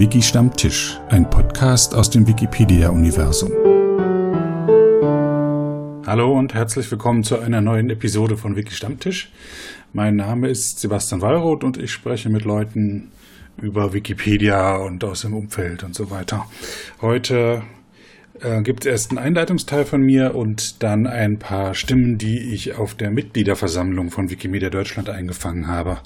Wiki Stammtisch, ein Podcast aus dem Wikipedia-Universum. Hallo und herzlich willkommen zu einer neuen Episode von Wiki Stammtisch. Mein Name ist Sebastian Wallroth und ich spreche mit Leuten über Wikipedia und aus dem Umfeld und so weiter. Heute äh, gibt es erst einen Einleitungsteil von mir und dann ein paar Stimmen, die ich auf der Mitgliederversammlung von Wikimedia Deutschland eingefangen habe.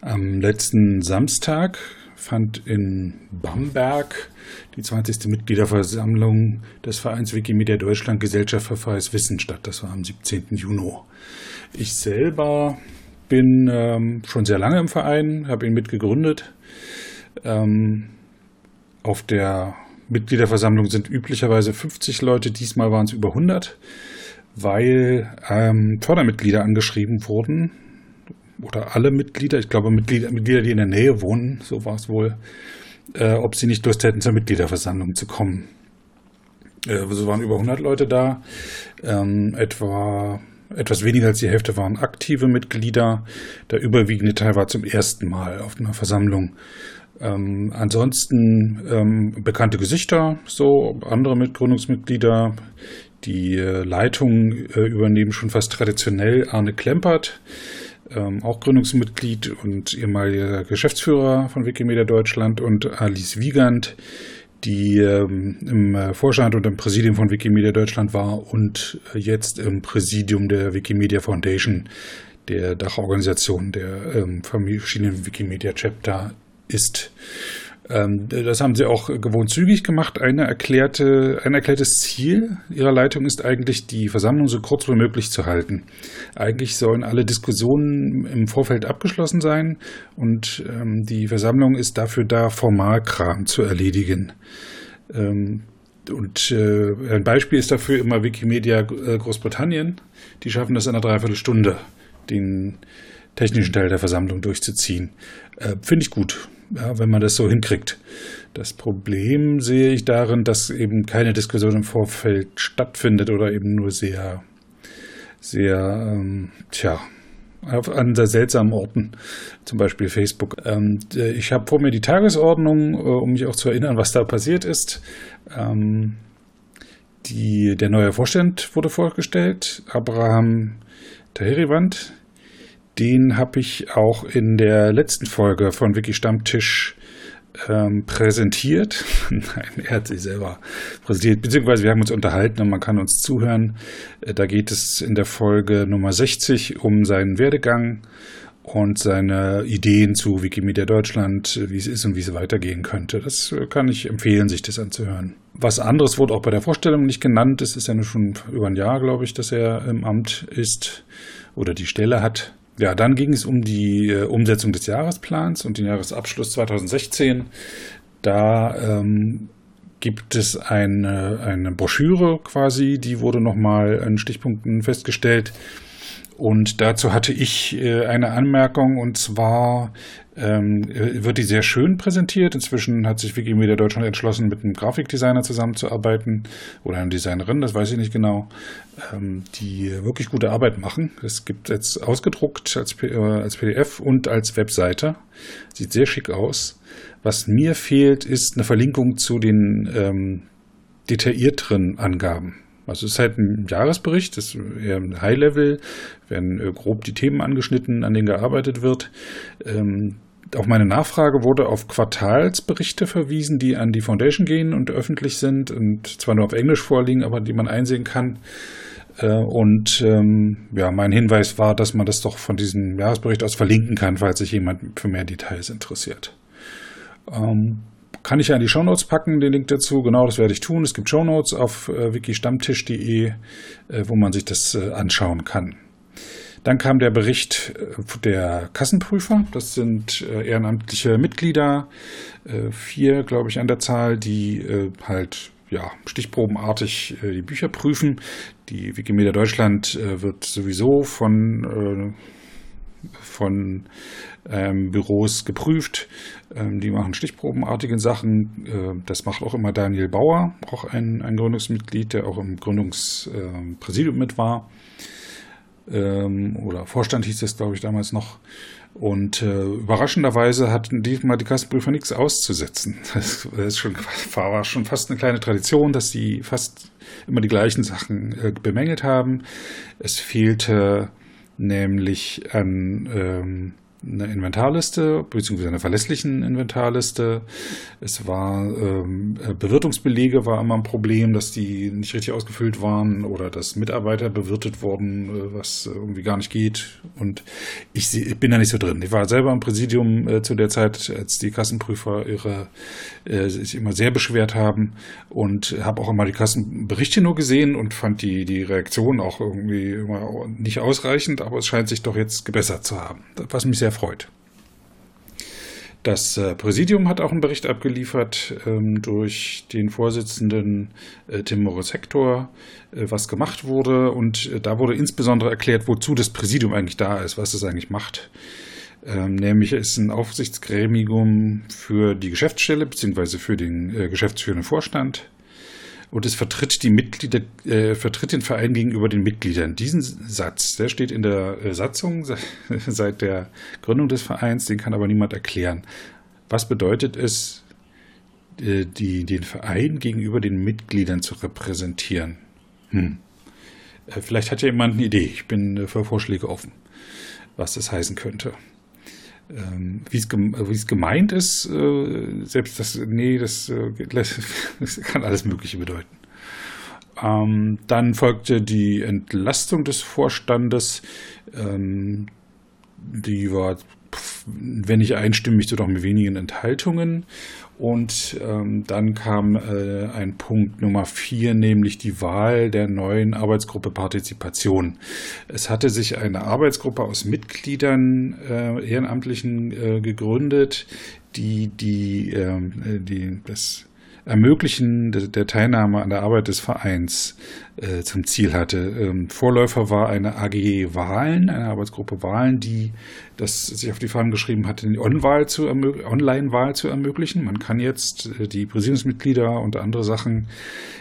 Am letzten Samstag fand in Bamberg die 20. Mitgliederversammlung des Vereins Wikimedia Deutschland Gesellschaft für freies Wissen statt. Das war am 17. Juni. Ich selber bin ähm, schon sehr lange im Verein, habe ihn mitgegründet. Ähm, auf der Mitgliederversammlung sind üblicherweise 50 Leute, diesmal waren es über 100, weil ähm, Fördermitglieder angeschrieben wurden oder alle Mitglieder, ich glaube Mitglieder, Mitglieder, die in der Nähe wohnen, so war es wohl, äh, ob sie nicht Lust hätten, zur Mitgliederversammlung zu kommen. Äh, so waren über 100 Leute da, ähm, etwa etwas weniger als die Hälfte waren aktive Mitglieder. Der überwiegende Teil war zum ersten Mal auf einer Versammlung. Ähm, ansonsten ähm, bekannte Gesichter, so andere Mitgründungsmitglieder. Die äh, Leitung äh, übernehmen schon fast traditionell Arne Klempert, ähm, auch Gründungsmitglied und ehemaliger Geschäftsführer von Wikimedia Deutschland und Alice Wiegand, die ähm, im äh, Vorstand und im Präsidium von Wikimedia Deutschland war und jetzt im Präsidium der Wikimedia Foundation, der Dachorganisation der ähm, verschiedenen Wikimedia Chapter ist. Ähm, das haben sie auch gewohnt zügig gemacht. Eine erklärte, ein erklärtes Ziel ihrer Leitung ist eigentlich, die Versammlung so kurz wie möglich zu halten. Eigentlich sollen alle Diskussionen im Vorfeld abgeschlossen sein und ähm, die Versammlung ist dafür da, Formalkram zu erledigen. Ähm, und äh, ein Beispiel ist dafür immer Wikimedia äh, Großbritannien. Die schaffen das in einer Dreiviertelstunde, den technischen Teil der Versammlung durchzuziehen. Äh, Finde ich gut ja, wenn man das so hinkriegt. Das Problem sehe ich darin, dass eben keine Diskussion im Vorfeld stattfindet oder eben nur sehr, sehr, ähm, tja, an sehr seltsamen Orten, zum Beispiel Facebook. Ähm, ich habe vor mir die Tagesordnung, äh, um mich auch zu erinnern, was da passiert ist. Ähm, die, der neue Vorstand wurde vorgestellt, Abraham Tahiriwand, den habe ich auch in der letzten Folge von Wiki Stammtisch ähm, präsentiert. Nein, er hat sich selber präsentiert, beziehungsweise wir haben uns unterhalten und man kann uns zuhören. Äh, da geht es in der Folge Nummer 60 um seinen Werdegang und seine Ideen zu Wikimedia Deutschland, wie es ist und wie es weitergehen könnte. Das äh, kann ich empfehlen, sich das anzuhören. Was anderes wurde auch bei der Vorstellung nicht genannt. Es ist ja nur schon über ein Jahr, glaube ich, dass er im Amt ist oder die Stelle hat. Ja, dann ging es um die äh, Umsetzung des Jahresplans und den Jahresabschluss 2016. Da ähm, gibt es eine, eine Broschüre quasi, die wurde nochmal in Stichpunkten festgestellt. Und dazu hatte ich äh, eine Anmerkung und zwar ähm, wird die sehr schön präsentiert. Inzwischen hat sich Wikimedia Deutschland entschlossen, mit einem Grafikdesigner zusammenzuarbeiten oder einer Designerin, das weiß ich nicht genau, ähm, die wirklich gute Arbeit machen. Es gibt jetzt ausgedruckt als, äh, als PDF und als Webseite. Sieht sehr schick aus. Was mir fehlt, ist eine Verlinkung zu den ähm, detaillierteren Angaben. Also es ist halt ein Jahresbericht, das ist eher ein High-Level, werden äh, grob die Themen angeschnitten, an denen gearbeitet wird. Ähm, auf meine Nachfrage wurde auf Quartalsberichte verwiesen, die an die Foundation gehen und öffentlich sind und zwar nur auf Englisch vorliegen, aber die man einsehen kann. Äh, und ähm, ja, mein Hinweis war, dass man das doch von diesem Jahresbericht aus verlinken kann, falls sich jemand für mehr Details interessiert. Ähm, kann ich ja in die Shownotes packen, den Link dazu. Genau, das werde ich tun. Es gibt Shownotes auf äh, wikistammtisch.de, äh, wo man sich das äh, anschauen kann. Dann kam der Bericht äh, der Kassenprüfer. Das sind äh, ehrenamtliche Mitglieder, äh, vier, glaube ich, an der Zahl, die halt ja, stichprobenartig die Bücher prüfen. Die Wikimedia Deutschland wird sowieso von von ähm, Büros geprüft. Ähm, die machen stichprobenartige Sachen. Äh, das macht auch immer Daniel Bauer, auch ein, ein Gründungsmitglied, der auch im Gründungspräsidium äh, mit war. ähm, oder Vorstand hieß es, glaube ich, damals noch. Und äh, überraschenderweise hatten diesmal die Kassenprüfer nichts auszusetzen. Das, ist schon, war schon fast eine kleine Tradition, dass sie fast immer die gleichen Sachen äh, bemängelt haben. Es fehlte nämlich an ähm, eine Inventarliste, beziehungsweise eine verlässlichen Inventarliste. Es war ähm, Bewirtungsbelege war immer ein Problem, dass die nicht richtig ausgefüllt waren oder dass Mitarbeiter bewirtet wurden, äh, was irgendwie gar nicht geht. Und ich, ich, bin da nicht so drin. Ich war selber im Präsidium äh, zu der Zeit, als die Kassenprüfer ihre äh, sich immer sehr beschwert haben und habe auch immer die Kassenberichte nur gesehen und fand die, die Reaktion auch irgendwie immer nicht ausreichend, aber es scheint sich doch jetzt gebessert zu haben, was mich sehr freut. Das äh, Präsidium hat auch einen Bericht abgeliefert ähm, durch den Vorsitzenden äh, Tim Morris Hector, äh, was gemacht wurde. Und äh, da wurde insbesondere erklärt, wozu das Präsidium eigentlich da ist, was es eigentlich macht. Ähm, nämlich ist ein Aufsichtsgremium für die Geschäftsstelle bzw. für den äh, geschäftsführenden Vorstand und es vertritt die Mitglieder, äh, vertritt den Verein gegenüber den Mitgliedern. Diesen Satz, der steht in der äh, Satzung seit der Gründung des Vereins, den kann aber niemand erklären. Was bedeutet es, äh, die, den Verein gegenüber den Mitgliedern zu repräsentieren? Hm. Äh, vielleicht hat ja jemand eine Idee. Ich bin für Vorschläge offen, was das heißen könnte. Ähm, wie es gemeint ist, äh, selbst das, nee, das, äh, das kann alles Mögliche bedeuten. Ähm, dann folgte die Entlastung des Vorstandes. Ähm, die war, wenn nicht einstimmig, so doch mit wenigen Enthaltungen. Und ähm, dann kam äh, ein Punkt Nummer vier, nämlich die Wahl der neuen Arbeitsgruppe Partizipation. Es hatte sich eine Arbeitsgruppe aus Mitgliedern äh, Ehrenamtlichen äh, gegründet, die die, ähm, äh, die das Ermöglichen der Teilnahme an der Arbeit des Vereins äh, zum Ziel hatte. Ähm, Vorläufer war eine AG Wahlen, eine Arbeitsgruppe Wahlen, die das sich auf die Fahnen geschrieben hatte, die On-Wahl zu Online-Wahl zu ermöglichen. Man kann jetzt äh, die Präsidiumsmitglieder und andere Sachen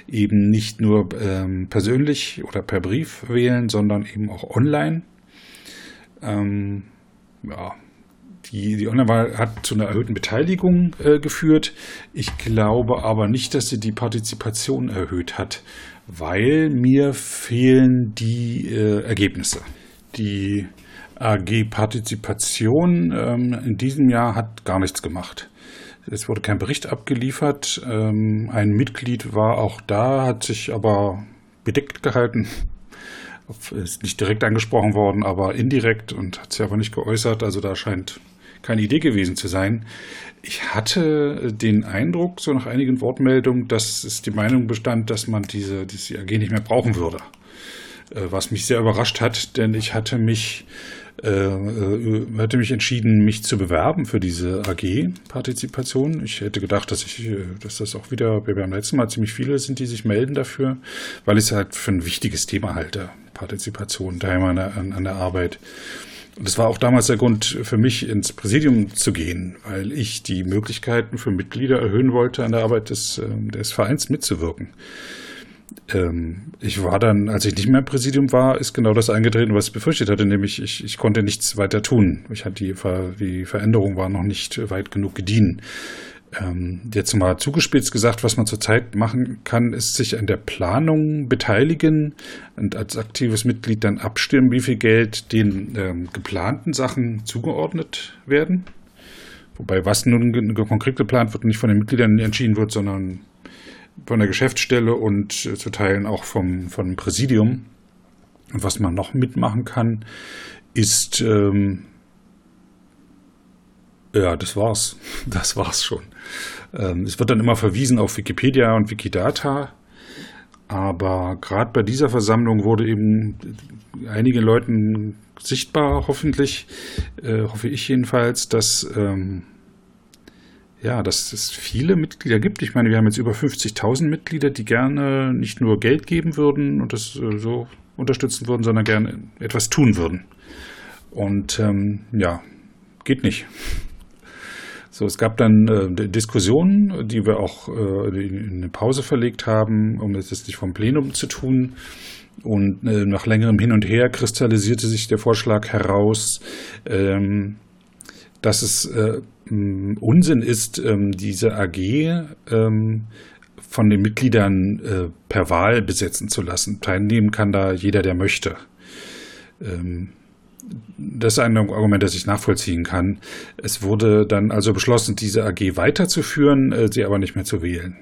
eben nicht nur ähm, persönlich oder per Brief wählen, sondern eben auch online. Ähm, ja, die, die Online-Wahl hat zu einer erhöhten Beteiligung äh, geführt. Ich glaube aber nicht, dass sie die Partizipation erhöht hat, weil mir fehlen die äh, Ergebnisse. Die AG Partizipation ähm, in diesem Jahr hat gar nichts gemacht. Es wurde kein Bericht abgeliefert. Ähm, ein Mitglied war auch da, hat sich aber bedeckt gehalten. Ist nicht direkt angesprochen worden, aber indirekt und hat sich aber nicht geäußert. Also da scheint keine Idee gewesen zu sein. Ich hatte den Eindruck, so nach einigen Wortmeldungen, dass es die Meinung bestand, dass man diese, diese AG nicht mehr brauchen würde. Äh, was mich sehr überrascht hat, denn ich hatte mich, äh, äh, hatte mich entschieden, mich zu bewerben für diese AG-Partizipation. Ich hätte gedacht, dass ich, äh, dass das auch wieder, wie beim letzten Mal ziemlich viele sind, die sich melden dafür, weil ich es halt für ein wichtiges Thema halte. Partizipation, Teilnahme an, an der Arbeit. Und das war auch damals der Grund für mich, ins Präsidium zu gehen, weil ich die Möglichkeiten für Mitglieder erhöhen wollte, an der Arbeit des, ähm, des Vereins mitzuwirken. Ähm, ich war dann, als ich nicht mehr im Präsidium war, ist genau das eingetreten, was ich befürchtet hatte, nämlich ich, ich konnte nichts weiter tun. Ich hatte die, die Veränderung war noch nicht weit genug gediehen. Ähm, jetzt mal zugespitzt gesagt, was man zurzeit machen kann, ist sich an der Planung beteiligen und als aktives Mitglied dann abstimmen, wie viel Geld den ähm, geplanten Sachen zugeordnet werden. Wobei was nun konkret geplant wird, nicht von den Mitgliedern entschieden wird, sondern von der Geschäftsstelle und äh, zu Teilen auch vom, vom Präsidium. Und was man noch mitmachen kann, ist ähm, ja, das war's. Das war's schon. Ähm, es wird dann immer verwiesen auf Wikipedia und Wikidata. Aber gerade bei dieser Versammlung wurde eben einigen Leuten sichtbar, hoffentlich, äh, hoffe ich jedenfalls, dass, ähm, ja, dass es viele Mitglieder gibt. Ich meine, wir haben jetzt über 50.000 Mitglieder, die gerne nicht nur Geld geben würden und das äh, so unterstützen würden, sondern gerne etwas tun würden. Und ähm, ja, geht nicht So, es gab dann äh, Diskussionen, die wir auch äh, in eine Pause verlegt haben, um es nicht vom Plenum zu tun. Und äh, nach längerem Hin und Her kristallisierte sich der Vorschlag heraus, ähm, dass es äh, Unsinn ist, ähm, diese AG ähm, von den Mitgliedern äh, per Wahl besetzen zu lassen. Teilnehmen kann da jeder, der möchte. Ähm, das ist ein Argument, das ich nachvollziehen kann. Es wurde dann also beschlossen, diese AG weiterzuführen, äh, sie aber nicht mehr zu wählen.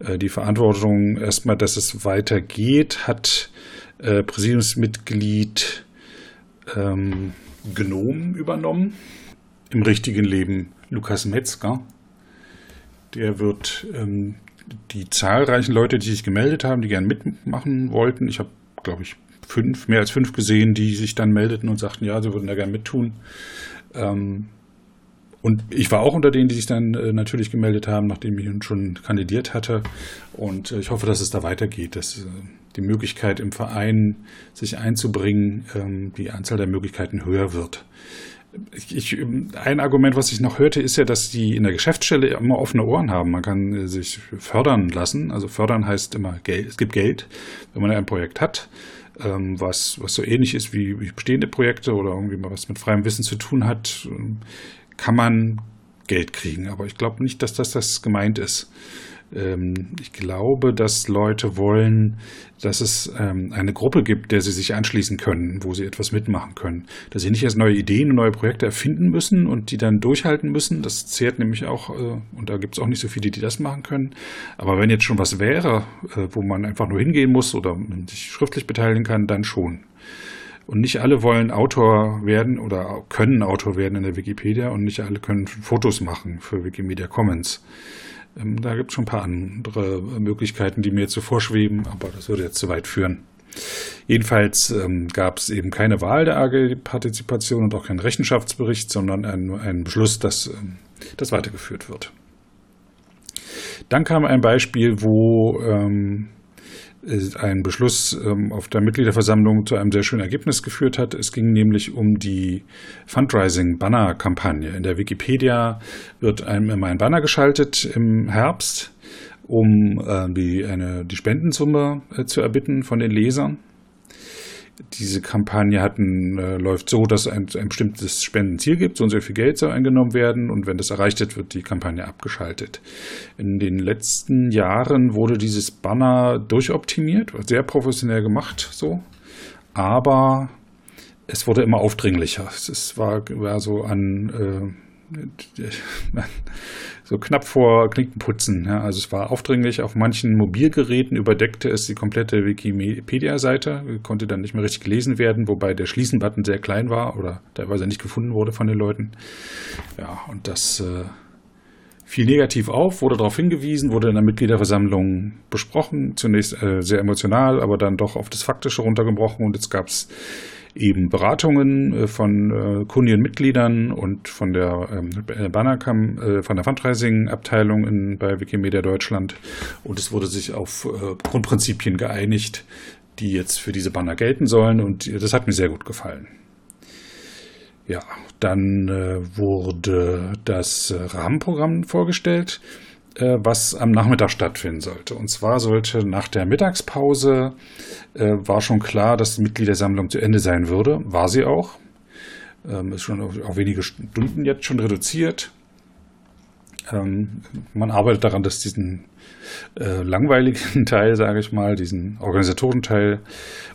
Äh, die Verantwortung erstmal, dass es weitergeht, hat äh, Präsidiumsmitglied ähm, Gnom übernommen. Im richtigen Leben Lukas Metzger. Der wird ähm, die zahlreichen Leute, die sich gemeldet haben, die gern mitmachen wollten, ich habe, glaube ich, fünf, mehr als fünf gesehen, die sich dann meldeten und sagten, ja, sie würden da gern mittun. Ähm, und ich war auch unter denen, die sich dann äh, natürlich gemeldet haben, nachdem ich schon kandidiert hatte. Und äh, ich hoffe, dass es da weitergeht, dass äh, die Möglichkeit im Verein sich einzubringen, ähm, die Anzahl der Möglichkeiten höher wird. Ich, ein Argument, was ich noch hörte, ist ja, dass die in der Geschäftsstelle immer offene Ohren haben. Man kann äh, sich fördern lassen. Also fördern heißt immer Geld. Es gibt Geld, wenn man ein Projekt hat ähm, was, was so ähnlich ist wie, wie bestehende Projekte oder irgendwie mal was mit freiem Wissen zu tun hat, ähm, kann man Geld kriegen. Aber ich glaube nicht, dass das das gemeint ist. Ähm, ich glaube, dass Leute wollen, dass es ähm, eine Gruppe gibt, der sie sich anschließen können, wo sie etwas mitmachen können. Dass sie nicht erst neue Ideen und neue Projekte erfinden müssen und die dann durchhalten müssen. Das zehrt nämlich auch, äh, und da gibt es auch nicht so viele, die das machen können. Aber wenn jetzt schon was wäre, äh, wo man einfach nur hingehen muss oder sich schriftlich beteiligen kann, dann schon. Und nicht alle wollen Autor werden oder können Autor werden in der Wikipedia und nicht alle können Fotos machen für Wikimedia Commons. Ähm, da gibt es schon ein paar andere Möglichkeiten, die mir jetzt so vorschweben, aber das würde jetzt zu weit führen. Jedenfalls ähm, gab es eben keine Wahl der AG-Partizipation und auch keinen Rechenschaftsbericht, sondern einen, einen Beschluss, dass ähm, das weitergeführt wird. Dann kam ein Beispiel, wo ähm, ein Beschluss ähm, auf der Mitgliederversammlung zu einem sehr schönen Ergebnis geführt hat. Es ging nämlich um die Fundraising-Banner-Kampagne. In der Wikipedia wird einem immer ein Banner geschaltet im Herbst, um äh, die, eine, die Spendensumme äh, zu erbitten von den Lesern diese Kampagne hatten, äh, läuft so, dass ein, ein bestimmtes Spendenziel gibt, so und so viel Geld soll eingenommen werden und wenn das erreicht wird, wird die Kampagne abgeschaltet. In den letzten Jahren wurde dieses Banner durchoptimiert, sehr professionell gemacht so, aber es wurde immer aufdringlicher. Es war, war so an äh, so knapp vor Klinkenputzen. Ja. Also es war aufdringlich. Auf manchen Mobilgeräten überdeckte es die komplette Wikipedia-Seite, konnte dann nicht mehr richtig gelesen werden, wobei der Schließen-Button sehr klein war oder teilweise nicht gefunden wurde von den Leuten. Ja, und das äh, fiel negativ auf, wurde darauf hingewiesen, wurde in der Mitgliederversammlung besprochen. Zunächst äh, sehr emotional, aber dann doch auf das Faktische runtergebrochen und jetzt gab es eben Beratungen äh, von äh, Kundigen-Mitgliedern und von der ähm, äh, von der Fundraising-Abteilung in, bei Wikimedia Deutschland. Und es wurde sich auf Grundprinzipien geeinigt, die jetzt für diese Banner gelten sollen. Und das hat mir sehr gut gefallen. Ja, dann wurde das Rahmenprogramm vorgestellt. Äh, was am Nachmittag stattfinden sollte. Und zwar sollte nach der Mittagspause, äh, war schon klar, dass die Mitgliedersammlung zu Ende sein würde. War sie auch. Ähm, ist schon auf, auf wenige Stunden jetzt schon reduziert. Ähm, man arbeitet daran, dass diesen äh, langweiligen Teil, sage ich mal, diesen organisatorischen Teil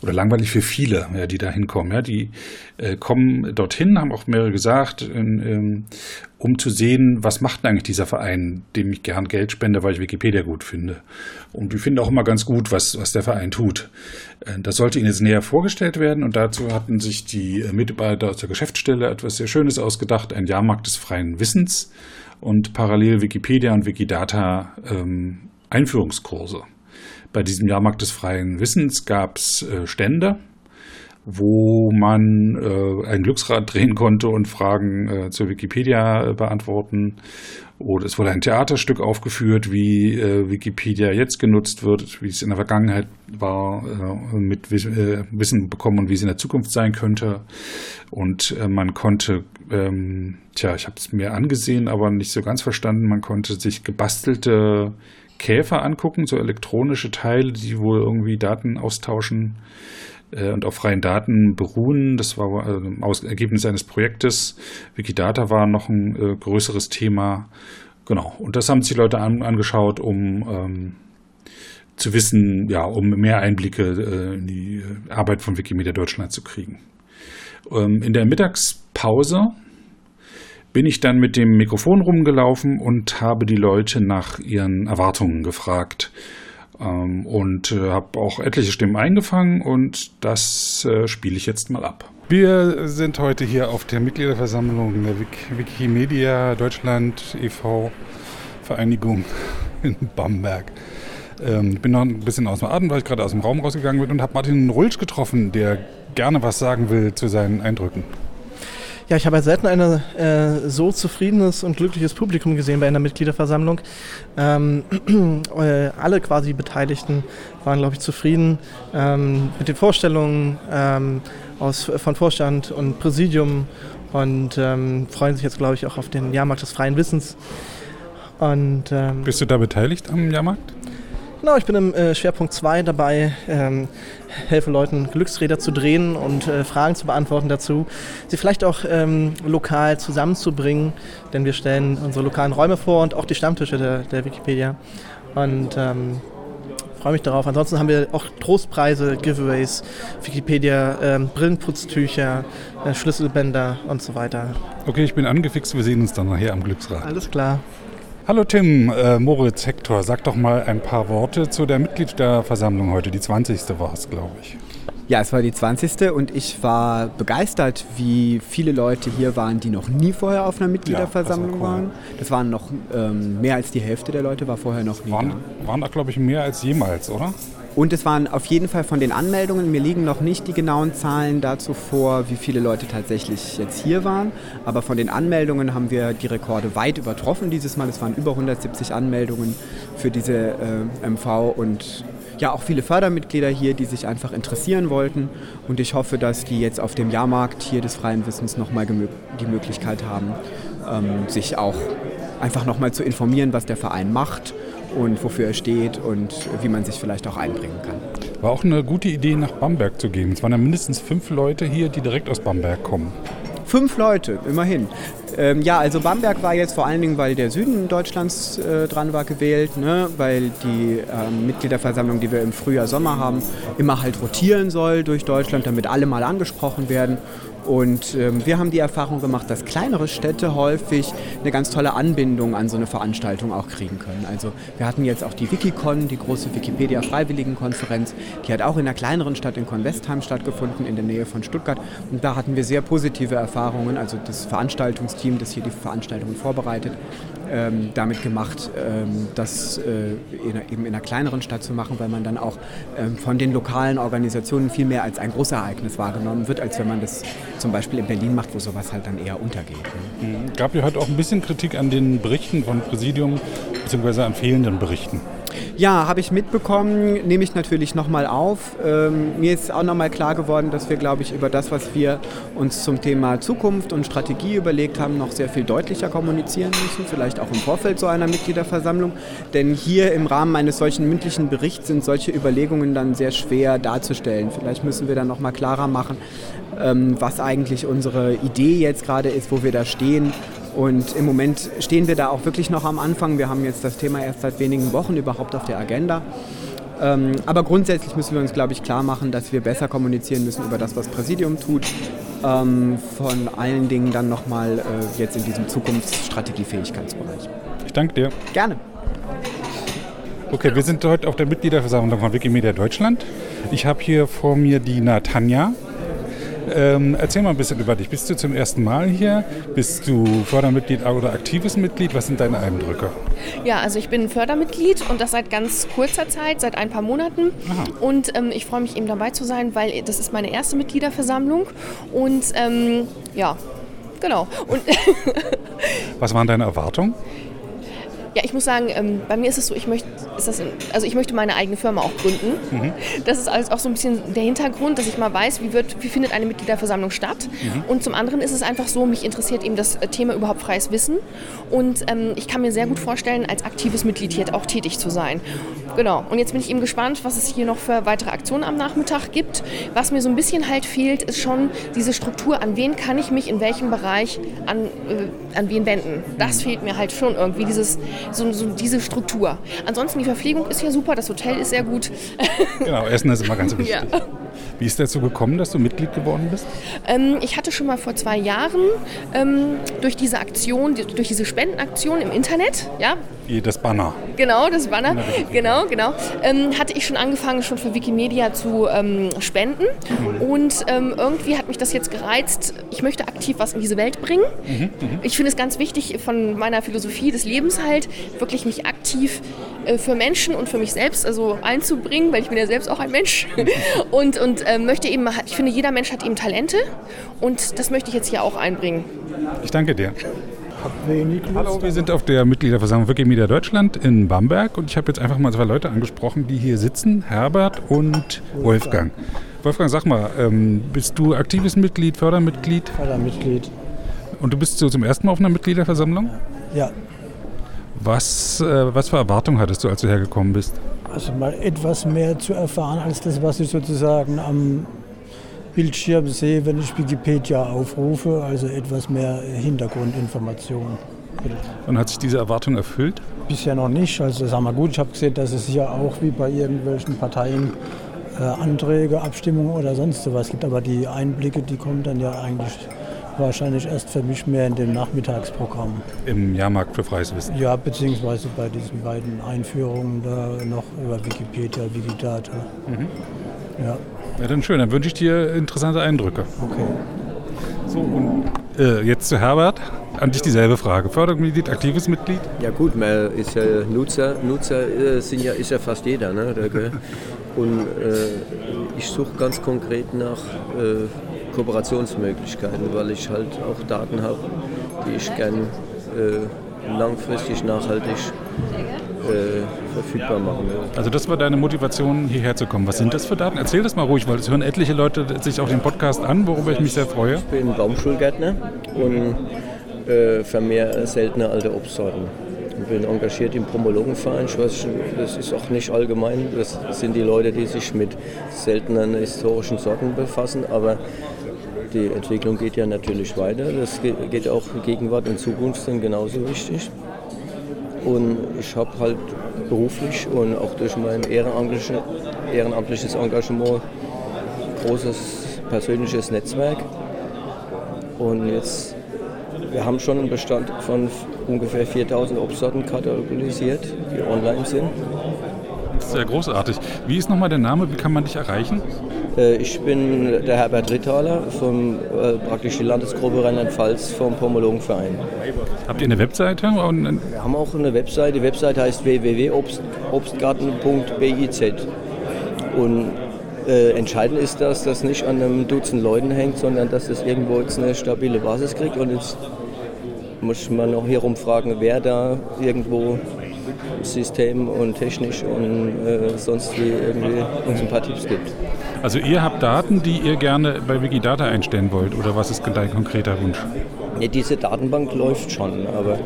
oder langweilig für viele, ja, die da hinkommen. Ja, die äh, kommen dorthin, haben auch mehrere gesagt, in, ähm, um zu sehen, was macht eigentlich dieser Verein, dem ich gern Geld spende, weil ich Wikipedia gut finde. Und die finden auch immer ganz gut, was, was der Verein tut. Äh, das sollte ihnen jetzt näher vorgestellt werden und dazu hatten sich die Mitarbeiter aus der Geschäftsstelle etwas sehr Schönes ausgedacht, ein Jahrmarkt des freien Wissens und parallel Wikipedia und Wikidata ähm, Einführungskurse. Bei diesem Jahrmarkt des freien Wissens gab es äh, Stände, wo man äh, ein Glücksrad drehen konnte und Fragen äh, zur Wikipedia beantworten. Oder es wurde ein Theaterstück aufgeführt, wie Wikipedia jetzt genutzt wird, wie es in der Vergangenheit war, mit Wissen bekommen und wie es in der Zukunft sein könnte. Und man konnte ähm, tja, ich habe es mir angesehen, aber nicht so ganz verstanden. Man konnte sich gebastelte Käfer angucken, so elektronische Teile, die wohl irgendwie Daten austauschen äh, und auf freien Daten beruhen. Das war äh, aus Ergebnis eines Projektes. Wikidata war noch ein äh, größeres Thema. Genau. Und das haben sich Leute an, angeschaut, um ähm, zu wissen, ja, um mehr Einblicke äh, in die Arbeit von Wikimedia Deutschland zu kriegen. Ähm, in der Mittagspause bin ich dann mit dem Mikrofon rumgelaufen und habe die Leute nach ihren Erwartungen gefragt. Ähm, und äh, habe auch etliche Stimmen eingefangen und das äh, spiele ich jetzt mal ab. Wir sind heute hier auf der Mitgliederversammlung der Wikimedia Deutschland e.V. Vereinigung in Bamberg. Ähm, ich bin noch ein bisschen aus dem Atem, weil ich gerade aus dem Raum rausgegangen bin und habe Martin Rulsch getroffen, der gerne was sagen will zu seinen Eindrücken. Ja, ich habe selten ein äh, so zufriedenes und glückliches Publikum gesehen bei einer Mitgliederversammlung. Ähm, äh, alle quasi Beteiligten waren, glaube ich, zufrieden ähm, mit den Vorstellungen ähm, aus, von Vorstand und Präsidium und ähm, freuen sich jetzt, glaube ich, auch auf den Jahrmarkt des freien Wissens. Und, ähm, Bist du da beteiligt am Jahrmarkt? Genau, ich bin im äh, Schwerpunkt 2 dabei, ähm, helfe Leuten, Glücksräder zu drehen und äh, Fragen zu beantworten dazu, sie vielleicht auch ähm, lokal zusammenzubringen, denn wir stellen unsere lokalen Räume vor und auch die Stammtische der, der Wikipedia. Und ähm, freue mich darauf. Ansonsten haben wir auch Trostpreise, Giveaways, Wikipedia, ähm, Brillenputztücher, äh, Schlüsselbänder und so weiter. Okay, ich bin angefixt. Wir sehen uns dann nachher am Glücksrad. Alles klar. Hallo Tim, äh, Moritz Hector, sag doch mal ein paar Worte zu der Mitgliederversammlung heute. Die 20. war es, glaube ich. Ja, es war die 20. und ich war begeistert, wie viele Leute hier waren, die noch nie vorher auf einer Mitgliederversammlung ja, war cool. waren. Das waren noch ähm, mehr als die Hälfte der Leute, war vorher noch nie waren, da. Waren da, glaube ich, mehr als jemals, oder? Und es waren auf jeden Fall von den Anmeldungen, mir liegen noch nicht die genauen Zahlen dazu vor, wie viele Leute tatsächlich jetzt hier waren, aber von den Anmeldungen haben wir die Rekorde weit übertroffen dieses Mal. Es waren über 170 Anmeldungen für diese äh, MV und ja auch viele Fördermitglieder hier, die sich einfach interessieren wollten. Und ich hoffe, dass die jetzt auf dem Jahrmarkt hier des freien Wissens nochmal die Möglichkeit haben, ähm, sich auch einfach nochmal zu informieren, was der Verein macht und wofür er steht und wie man sich vielleicht auch einbringen kann. War auch eine gute Idee, nach Bamberg zu gehen. Es waren ja mindestens fünf Leute hier, die direkt aus Bamberg kommen. Fünf Leute, immerhin. Ähm, ja, also Bamberg war jetzt vor allen Dingen, weil der Süden Deutschlands äh, dran war, gewählt, ne? weil die ähm, Mitgliederversammlung, die wir im Frühjahr, Sommer haben, immer halt rotieren soll durch Deutschland, damit alle mal angesprochen werden. Und ähm, wir haben die Erfahrung gemacht, dass kleinere Städte häufig eine ganz tolle Anbindung an so eine Veranstaltung auch kriegen können. Also wir hatten jetzt auch die Wikicon, die große Wikipedia-Freiwilligenkonferenz, die hat auch in einer kleineren Stadt in Convestheim stattgefunden, in der Nähe von Stuttgart. Und da hatten wir sehr positive Erfahrungen. Also das Veranstaltungsteam, das hier die Veranstaltungen vorbereitet, ähm, damit gemacht, ähm, das äh, in, eben in einer kleineren Stadt zu machen, weil man dann auch ähm, von den lokalen Organisationen viel mehr als ein Großereignis wahrgenommen wird, als wenn man das zum Beispiel in Berlin macht, wo sowas halt dann eher untergeht. Ne? Mhm. Gab ja heute auch ein bisschen Kritik an den Berichten von Präsidium, beziehungsweise an fehlenden Berichten. Ja, habe ich mitbekommen, nehme ich natürlich nochmal auf. Ähm, mir ist auch nochmal klar geworden, dass wir, glaube ich, über das, was wir uns zum Thema Zukunft und Strategie überlegt haben, noch sehr viel deutlicher kommunizieren müssen, vielleicht auch im Vorfeld so einer Mitgliederversammlung. Denn hier im Rahmen eines solchen mündlichen Berichts sind solche Überlegungen dann sehr schwer darzustellen. Vielleicht müssen wir dann nochmal klarer machen, ähm, was eigentlich unsere Idee jetzt gerade ist, wo wir da stehen und im Moment stehen wir da auch wirklich noch am Anfang. Wir haben jetzt das Thema erst seit wenigen Wochen überhaupt auf der Agenda. Ähm, aber grundsätzlich müssen wir uns, glaube ich, klar machen, dass wir besser kommunizieren müssen über das, was Präsidium tut. Ähm, von allen Dingen dann nochmal äh, jetzt in diesem Zukunftsstrategiefähigkeitsbereich. Ich danke dir. Gerne. Okay, wir sind heute auf der Mitgliederversammlung von Wikimedia Deutschland. Ich habe hier vor mir die Natanja. Ähm, erzähl mal ein bisschen über dich. Bist du zum ersten Mal hier? Bist du Fördermitglied oder aktives Mitglied? Was sind deine Eindrücke? Ja, also ich bin Fördermitglied und das seit ganz kurzer Zeit, seit ein paar Monaten. Aha. Und ähm, ich freue mich eben dabei zu sein, weil das ist meine erste Mitgliederversammlung. Und ähm, ja, genau. Und Was waren deine Erwartungen? Ja, ich muss sagen, ähm, bei mir ist es so, ich möchte, das also ich möchte meine eigene Firma auch gründen. Mhm. Das ist alles auch so ein bisschen der Hintergrund, dass ich mal weiß, wie, wird, wie findet eine Mitgliederversammlung statt. Mhm. Und zum anderen ist es einfach so, mich interessiert eben das Thema überhaupt freies Wissen. Und ähm, ich kann mir sehr gut vorstellen, als aktives Mitglied hier auch tätig zu sein. Genau. Und jetzt bin ich eben gespannt, was es hier noch für weitere Aktionen am Nachmittag gibt. Was mir so ein bisschen halt fehlt, ist schon diese Struktur, an wen kann ich mich in welchem Bereich an, äh, an wen wenden. Das fehlt mir halt schon irgendwie, dieses, so, so, diese Struktur. Ansonsten die Verpflegung ist ja super, das Hotel ist sehr gut. Genau, Essen ist immer ganz wichtig. Ja. Wie ist dazu gekommen, dass du Mitglied geworden bist? Ähm, ich hatte schon mal vor zwei Jahren ähm, durch diese Aktion, durch diese Spendenaktion im Internet, ja. Das Banner. Genau, das Banner. Genau, genau. Ähm, hatte ich schon angefangen, schon für Wikimedia zu ähm, spenden. Mhm. Und ähm, irgendwie hat mich das jetzt gereizt. Ich möchte aktiv was in diese Welt bringen. Mhm, mhm. ich finde es ganz wichtig von meiner Philosophie des Lebens halt, wirklich mich aktiv äh, für Menschen und für mich selbst also einzubringen, weil ich bin ja selbst auch ein Mensch. und und äh, möchte eben, ich finde, jeder Mensch hat eben Talente und das möchte ich jetzt hier auch einbringen. Ich danke dir. Hallo, wir sind auf der Mitgliederversammlung Wikimedia Deutschland in Bamberg und ich habe jetzt einfach mal zwei Leute angesprochen, die hier sitzen, Herbert und Wolfgang. Wolfgang, sag mal, ähm, bist du aktives Mitglied, Fördermitglied? Fördermitglied. Und du bist so zum ersten Mal auf einer Mitgliederversammlung? Ja. Was, äh, was für Erwartungen hattest du, als du hergekommen bist? Also mal etwas mehr zu erfahren als das, was ich sozusagen am Bildschirm sehe, wenn ich Wikipedia aufrufe, also etwas mehr Hintergrundinformationen. Und hat sich diese Erwartung erfüllt? Bisher noch nicht. Also sagen wir gut, ich habe gesehen, dass es ja auch wie bei irgendwelchen Parteien äh, Anträge, Abstimmungen oder sonst sowas gibt. Aber die Einblicke, die kommen dann ja eigentlich wahrscheinlich erst für mich mehr in dem Nachmittagsprogramm. Im Jahrmarkt für freies Wissen? Ja, beziehungsweise bei diesen beiden Einführungen da noch über Wikipedia, Wikidata. Mhm. Ja. Ja, dann schön. Dann wünsche ich dir interessante Eindrücke. Okay. So, und äh, jetzt zu Herbert. An dich dieselbe Frage. Fördermitglied, aktives Mitglied? Ja gut, man ist ja Nutzer. Nutzer äh, sind ja, ist ja fast jeder. Ne? Und äh, ich suche ganz konkret nach äh, Kooperationsmöglichkeiten, weil ich halt auch Daten habe, die ich gern äh, langfristig nachhaltig äh, verfügbar machen. Ja. Also das war deine Motivation, hierher zu kommen. Was sind das für Daten? Erzähl das mal ruhig, weil es hören etliche Leute sich auch den Podcast an, worüber ich mich sehr freue. Ich bin Baumschulgärtner und äh, vermehre seltene alte Obstsorten. Ich bin engagiert im Promologenverein. Weiß, das ist auch nicht allgemein. Das sind die Leute, die sich mit seltenen historischen Sorten befassen. Aber die Entwicklung geht ja natürlich weiter. Das geht auch Gegenwart und Zukunft sind genauso wichtig. Und ich habe halt beruflich und auch durch mein ehrenamtliches Engagement großes persönliches Netzwerk. Und jetzt, wir haben schon einen Bestand von ungefähr 4000 Obstsorten katalogisiert, die online sind. Sehr großartig. Wie ist nochmal der Name? Wie kann man dich erreichen? Äh, ich bin der Herbert Ritthaler von äh, praktisch die Landesgruppe Rheinland-Pfalz vom Pomologenverein. Habt ihr eine Webseite? Wir haben auch eine Webseite. Die Webseite heißt www.obstgarten.biz. Und äh, entscheidend ist, dass das nicht an einem Dutzend Leuten hängt, sondern dass es irgendwo jetzt eine stabile Basis kriegt. Und jetzt muss man noch hier rumfragen, wer da irgendwo System und technisch und äh, sonst wie irgendwie uns ein paar Tipps gibt. Also ihr habt Daten, die ihr gerne bei Wikidata einstellen wollt oder was ist dein konkreter Wunsch? Ja, diese Datenbank läuft schon, aber,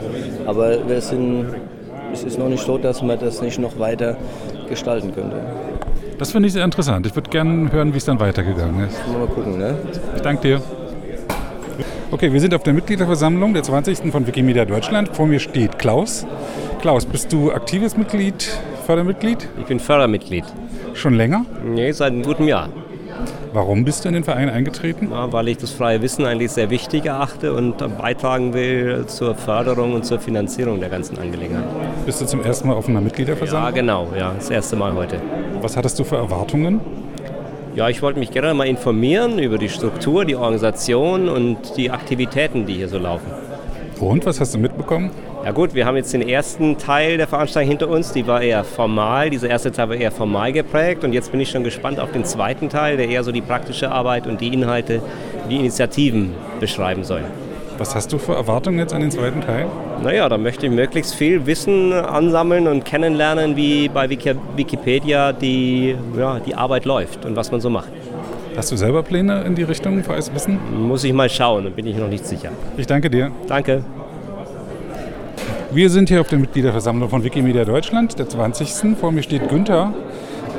aber wir sind, es ist noch nicht so, dass man das nicht noch weiter gestalten könnte. Das finde ich sehr interessant. Ich würde gerne hören, wie es dann weitergegangen ist. Mal gucken, ne? Ich danke dir. Okay, wir sind auf der Mitgliederversammlung der 20. von Wikimedia Deutschland. Vor mir steht Klaus. Klaus, bist du aktives Mitglied, Fördermitglied? Ich bin Fördermitglied. Schon länger? Nee, seit einem guten Jahr. Warum bist du in den Verein eingetreten? Ja, weil ich das freie Wissen eigentlich sehr wichtig erachte und beitragen will zur Förderung und zur Finanzierung der ganzen Angelegenheit. Bist du zum ersten Mal auf einer Mitgliederversammlung? Ja, genau, ja, das erste Mal heute. Was hattest du für Erwartungen? Ja, ich wollte mich gerne mal informieren über die Struktur, die Organisation und die Aktivitäten, die hier so laufen. Und was hast du mitbekommen? Ja gut, wir haben jetzt den ersten Teil der Veranstaltung hinter uns, die war eher formal, dieser erste Teil war eher formal geprägt und jetzt bin ich schon gespannt auf den zweiten Teil, der eher so die praktische Arbeit und die Inhalte, die Initiativen beschreiben soll. Was hast du für Erwartungen jetzt an den zweiten Teil? Naja, da möchte ich möglichst viel Wissen ansammeln und kennenlernen, wie bei Wiki Wikipedia die, ja, die Arbeit läuft und was man so macht. Hast du selber Pläne in die Richtung für Wissen? Muss ich mal schauen, da bin ich noch nicht sicher. Ich danke dir. Danke. Wir sind hier auf der Mitgliederversammlung von Wikimedia Deutschland, der 20. Vor mir steht Günther.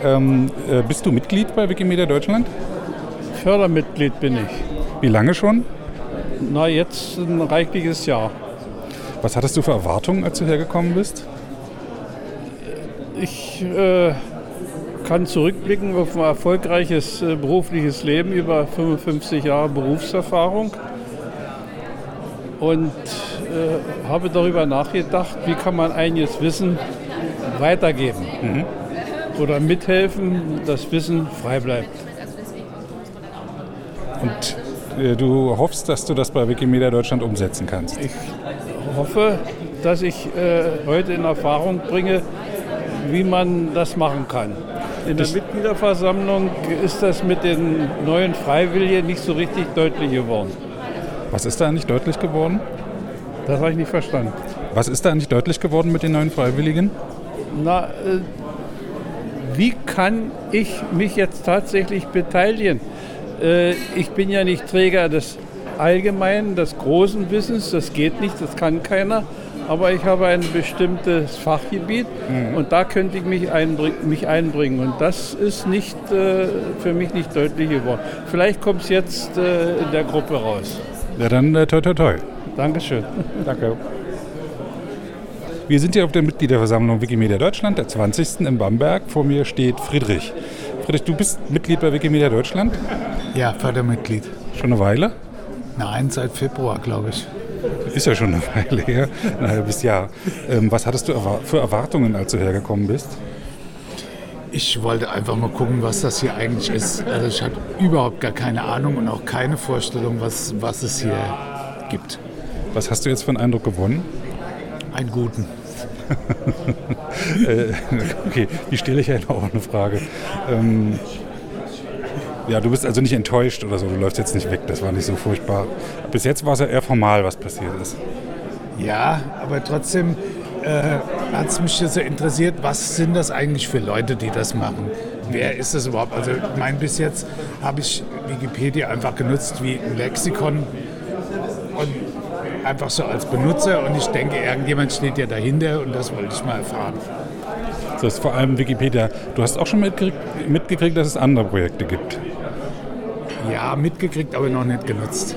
Ähm, äh, bist du Mitglied bei Wikimedia Deutschland? Fördermitglied bin ich. Wie lange schon? Na, jetzt ein reichliches Jahr. Was hattest du für Erwartungen, als du hergekommen bist? Ich äh, kann zurückblicken auf ein erfolgreiches äh, berufliches Leben über 55 Jahre Berufserfahrung und äh, habe darüber nachgedacht, wie kann man einiges Wissen weitergeben mhm. oder mithelfen, dass Wissen frei bleibt. Und äh, du hoffst, dass du das bei Wikimedia Deutschland umsetzen kannst? Ich hoffe, dass ich äh, heute in Erfahrung bringe, wie man das machen kann. In der Mitgliederversammlung ist das mit den neuen Freiwilligen nicht so richtig deutlich geworden. Was ist da nicht deutlich geworden? Das habe ich nicht verstanden. Was ist da nicht deutlich geworden mit den neuen Freiwilligen? Na, äh, wie kann ich mich jetzt tatsächlich beteiligen? Äh, ich bin ja nicht Träger des allgemeinen, des großen Wissens, das geht nicht, das kann keiner. Aber ich habe ein bestimmtes Fachgebiet mhm. und da könnte ich mich, einbring mich, einbringen. Und das ist nicht, äh, für mich nicht deutlich geworden. Vielleicht kommt es jetzt in der Gruppe raus. Ja, dann äh, toi toi toi. Dankeschön. Danke. Wir sind hier auf der Mitgliederversammlung Wikimedia Deutschland, der 20. in Bamberg. Vor mir steht Friedrich. Friedrich, du bist Mitglied bei Wikimedia Deutschland? Ja, Fördermitglied. Schon eine Weile? Nein, seit Februar, glaube ich. Ist ja schon eine Weile her, ein halbes Jahr. Ähm, was hattest du für Erwartungen, als du hergekommen bist? Ich wollte einfach mal gucken, was das hier eigentlich ist. Also ich hatte überhaupt gar keine Ahnung und auch keine Vorstellung, was, was es hier gibt. Was hast du jetzt für einen Eindruck gewonnen? Einen guten. Äh, okay, die stelle ich ja auch eine Frage. Ähm, ja, du bist also nicht enttäuscht oder so, du läufst jetzt nicht weg, das war nicht so furchtbar. Bis jetzt war es ja eher formal, was passiert ist. Ja, aber trotzdem äh, hat es mich so interessiert, was sind das eigentlich für Leute, die das machen? Wer ist das überhaupt? Also, ich meine, bis jetzt habe ich Wikipedia einfach genutzt wie ein Lexikon einfach so als Benutzer und ich denke, irgendjemand steht ja dahinter und das wollte ich mal erfahren. Das ist vor allem Wikipedia. Du hast auch schon mitgekriegt, mitgekriegt, dass es andere Projekte gibt. Ja, mitgekriegt, aber noch nicht genutzt.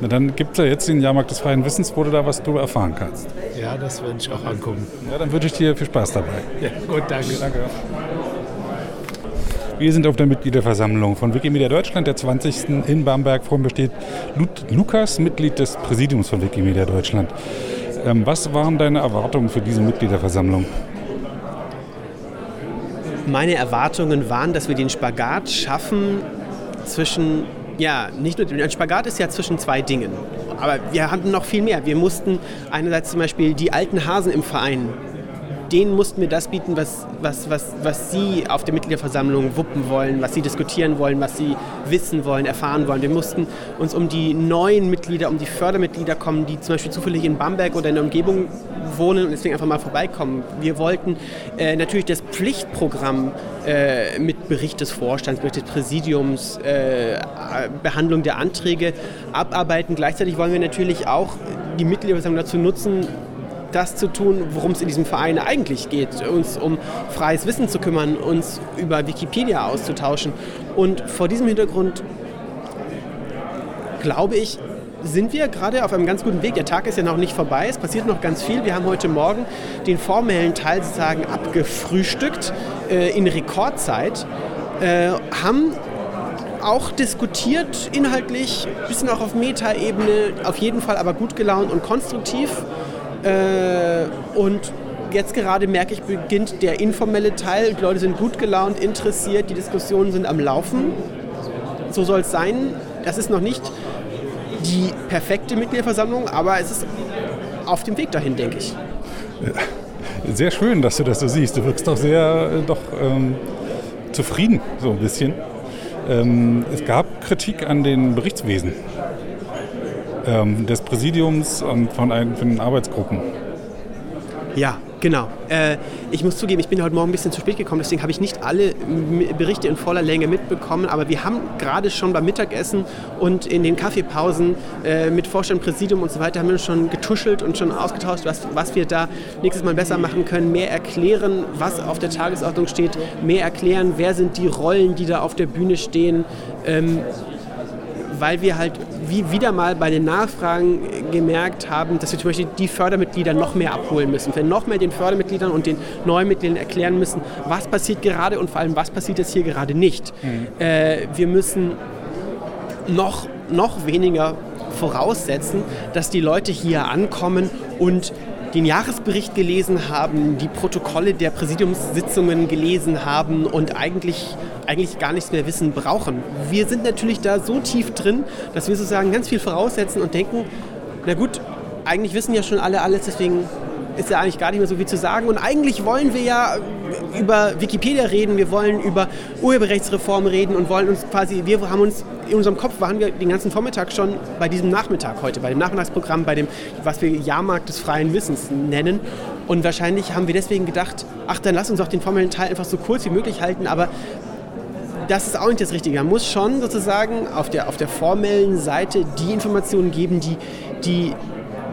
Na, dann gibt es ja jetzt den Jahrmarkt des freien Wissens, wo du da was drüber erfahren kannst. Ja, das werde ich auch angucken. Ja, dann wünsche ich dir viel Spaß dabei. Ja, gut, danke. Danke. Wir sind auf der Mitgliederversammlung von Wikimedia Deutschland, der 20. in Bamberg. Vor mir steht Lukas, Mitglied des Präsidiums von Wikimedia Deutschland. Ähm, was waren deine Erwartungen für diese Mitgliederversammlung? Meine Erwartungen waren, dass wir den Spagat schaffen zwischen ja, nicht nur, ein Spagat ist ja zwischen zwei Dingen. Aber wir hatten noch viel mehr. Wir mussten einerseits zum Beispiel die alten Hasen im Verein denen mussten wir das bieten, was, was, was, was sie auf der Mitgliederversammlung wuppen wollen, was sie diskutieren wollen, was sie wissen wollen, erfahren wollen. Wir mussten uns um die neuen Mitglieder, um die Fördermitglieder kommen, die zum Beispiel zufällig in Bamberg oder in der Umgebung wohnen und deswegen einfach mal vorbeikommen. Wir wollten äh, natürlich das Pflichtprogramm äh, mit Bericht des Vorstands, Bericht des Präsidiums, äh, Behandlung der Anträge abarbeiten. Gleichzeitig wollen wir natürlich auch die Mitgliederversammlung dazu nutzen, das zu tun, worum es in diesem Verein eigentlich geht, uns um freies Wissen zu kümmern, uns über Wikipedia auszutauschen. Und vor diesem Hintergrund glaube ich, sind wir gerade auf einem ganz guten Weg. Der Tag ist ja noch nicht vorbei, es passiert noch ganz viel. Wir haben heute Morgen den formellen Teil sozusagen abgefrühstückt äh, in Rekordzeit, äh, haben auch diskutiert, inhaltlich, bisschen auch auf Metaebene, auf jeden Fall aber gut gelaunt und konstruktiv. Äh, und jetzt gerade merke ich, beginnt der informelle Teil. Die Leute sind gut gelaunt, interessiert, die Diskussionen sind am Laufen. So soll es sein. Das ist noch nicht die perfekte Mitgliederversammlung, aber es ist auf dem Weg dahin, denke ich. Sehr schön, dass du das so siehst. Du wirkst doch sehr äh, doch, ähm, zufrieden, so ein bisschen. Ähm, es gab Kritik an den Berichtswesen. Ähm, des Präsidiums und von, ein, von den Arbeitsgruppen. Ja, genau. Äh, ich muss zugeben, ich bin heute Morgen ein bisschen zu spät gekommen, deswegen habe ich nicht alle Berichte in voller Länge mitbekommen, aber wir haben gerade schon beim Mittagessen und in den Kaffeepausen äh, mit Vorstand, Präsidium und so weiter haben wir schon getuschelt und schon ausgetauscht, was, was wir da nächstes Mal besser machen können, mehr erklären, was auf der Tagesordnung steht, mehr erklären, wer sind die Rollen, die da auf der Bühne stehen. Ähm, weil wir halt wie wieder mal bei den Nachfragen gemerkt haben, dass wir zum Beispiel die Fördermitglieder noch mehr abholen müssen. Wir noch mehr den Fördermitgliedern und den neuen Mitgliedern erklären müssen, was passiert gerade und vor allem, was passiert jetzt hier gerade nicht. Mhm. Äh, wir müssen noch, noch weniger voraussetzen, dass die Leute hier ankommen und den Jahresbericht gelesen haben, die Protokolle der Präsidiumssitzungen gelesen haben und eigentlich, eigentlich gar nichts mehr wissen brauchen. Wir sind natürlich da so tief drin, dass wir sozusagen ganz viel voraussetzen und denken, na gut, eigentlich wissen ja schon alle alles, deswegen ist ja eigentlich gar nicht mehr so viel zu sagen. Und eigentlich wollen wir ja über Wikipedia reden, wir wollen über Urheberrechtsreform reden und wollen uns quasi, wir haben uns in unserem Kopf waren wir den ganzen Vormittag schon bei diesem Nachmittag heute, bei dem Nachmittagsprogramm, bei dem, was wir Jahrmarkt des freien Wissens nennen. Und wahrscheinlich haben wir deswegen gedacht, ach, dann lass uns doch den formellen Teil einfach so kurz wie möglich halten, aber das ist auch nicht das Richtige. Man muss schon sozusagen auf der, auf der formellen Seite die Informationen geben, die, die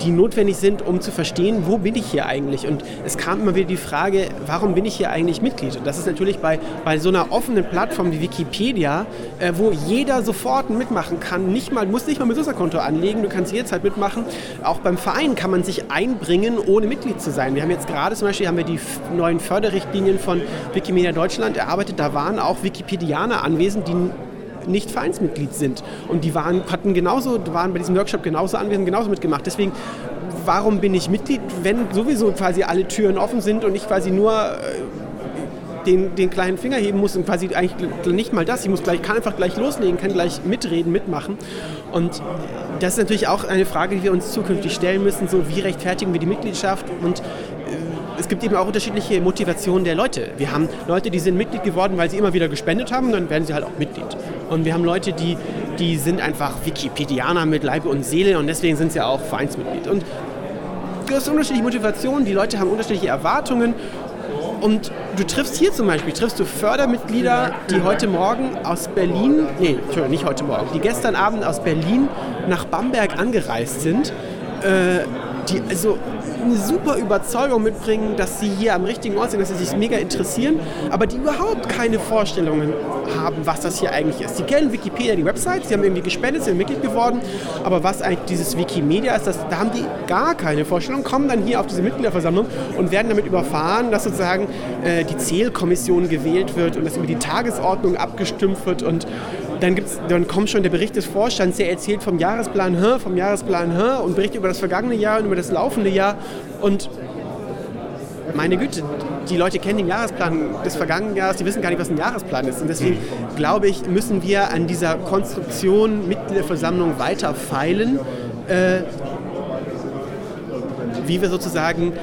die notwendig sind, um zu verstehen, wo bin ich hier eigentlich. Und es kam immer wieder die Frage, warum bin ich hier eigentlich Mitglied? Und das ist natürlich bei, bei so einer offenen Plattform wie Wikipedia, äh, wo jeder sofort mitmachen kann, nicht mal, muss nicht mal ein Benutzerkonto anlegen, du kannst jederzeit mitmachen. Auch beim Verein kann man sich einbringen, ohne Mitglied zu sein. Wir haben jetzt gerade zum Beispiel haben wir die neuen Förderrichtlinien von Wikimedia Deutschland erarbeitet. Da waren auch Wikipedianer anwesend, die nicht Vereinsmitglied sind. Und die waren, hatten genauso, waren bei diesem Workshop genauso anwesend, genauso mitgemacht. Deswegen, warum bin ich Mitglied, wenn sowieso quasi alle Türen offen sind und ich quasi nur äh, den, den kleinen Finger heben muss und quasi eigentlich nicht mal das. Ich muss gleich, kann einfach gleich loslegen, kann gleich mitreden, mitmachen. Und das ist natürlich auch eine Frage, die wir uns zukünftig stellen müssen. So, wie rechtfertigen wir die Mitgliedschaft? Und es gibt eben auch unterschiedliche Motivationen der Leute. Wir haben Leute, die sind Mitglied geworden, weil sie immer wieder gespendet haben, dann werden sie halt auch Mitglied. Und wir haben Leute, die, die sind einfach Wikipedianer mit Leib und Seele und deswegen sind sie auch Vereinsmitglied. Und du hast unterschiedliche Motivationen, die Leute haben unterschiedliche Erwartungen und du triffst hier zum Beispiel, triffst du Fördermitglieder, die heute Morgen aus Berlin, nee, Entschuldigung, nicht heute Morgen, die gestern Abend aus Berlin nach Bamberg angereist sind, äh, die also eine super Überzeugung mitbringen, dass sie hier am richtigen Ort sind, dass sie sich mega interessieren, aber die überhaupt keine Vorstellungen haben, was das hier eigentlich ist. Sie kennen Wikipedia, die Website, sie haben irgendwie gespendet, sind Mitglied geworden, aber was eigentlich dieses Wikimedia ist, das, da haben die gar keine Vorstellung, kommen dann hier auf diese Mitgliederversammlung und werden damit überfahren, dass sozusagen äh, die Zählkommission gewählt wird und dass über die Tagesordnung abgestimmt wird und dann, gibt's, dann kommt schon der Bericht des Vorstands, der erzählt vom Jahresplan vom Jahresplan und berichtet über das vergangene Jahr und über das laufende Jahr. Und meine Güte, die Leute kennen den Jahresplan des vergangenen Jahres, die wissen gar nicht, was ein Jahresplan ist. Und deswegen glaube ich, müssen wir an dieser Konstruktion Mitgliederversammlung weiter feilen. Äh, wie wir sozusagen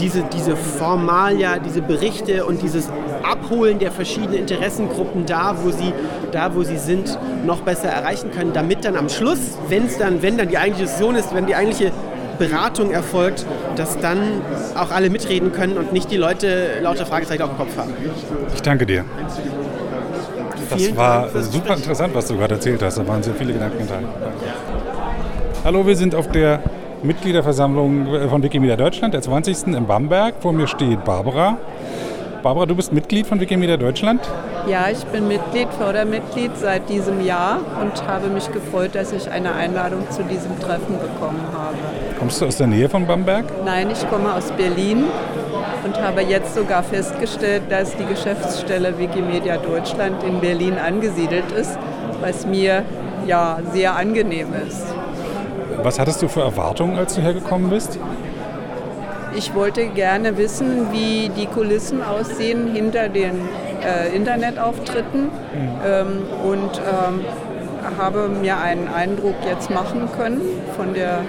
diese, diese Formalia, diese Berichte und dieses Abholen der verschiedenen Interessengruppen da, wo sie, da, wo sie sind, noch besser erreichen können, damit dann am Schluss, wenn es dann, wenn dann die eigentliche Session ist, wenn die eigentliche Beratung erfolgt, dass dann auch alle mitreden können und nicht die Leute lauter Fragezeichen auf dem Kopf haben. Ich danke dir. Das war super interessant, was du gerade erzählt hast. Da waren sehr viele Gedanken enthalten. Hallo, wir sind auf der Mitgliederversammlung von Wikimedia Deutschland, der 20. in Bamberg. Vor mir steht Barbara. Barbara, du bist Mitglied von Wikimedia Deutschland? Ja, ich bin Mitglied, Fördermitglied seit diesem Jahr und habe mich gefreut, dass ich eine Einladung zu diesem Treffen bekommen habe. Kommst du aus der Nähe von Bamberg? Nein, ich komme aus Berlin und habe jetzt sogar festgestellt, dass die Geschäftsstelle Wikimedia Deutschland in Berlin angesiedelt ist, was mir ja sehr angenehm ist. Was hattest du für Erwartungen, als du hergekommen bist? Ich wollte gerne wissen, wie die Kulissen aussehen hinter den äh, Internetauftritten mhm. ähm, und ähm, habe mir einen Eindruck jetzt machen können von der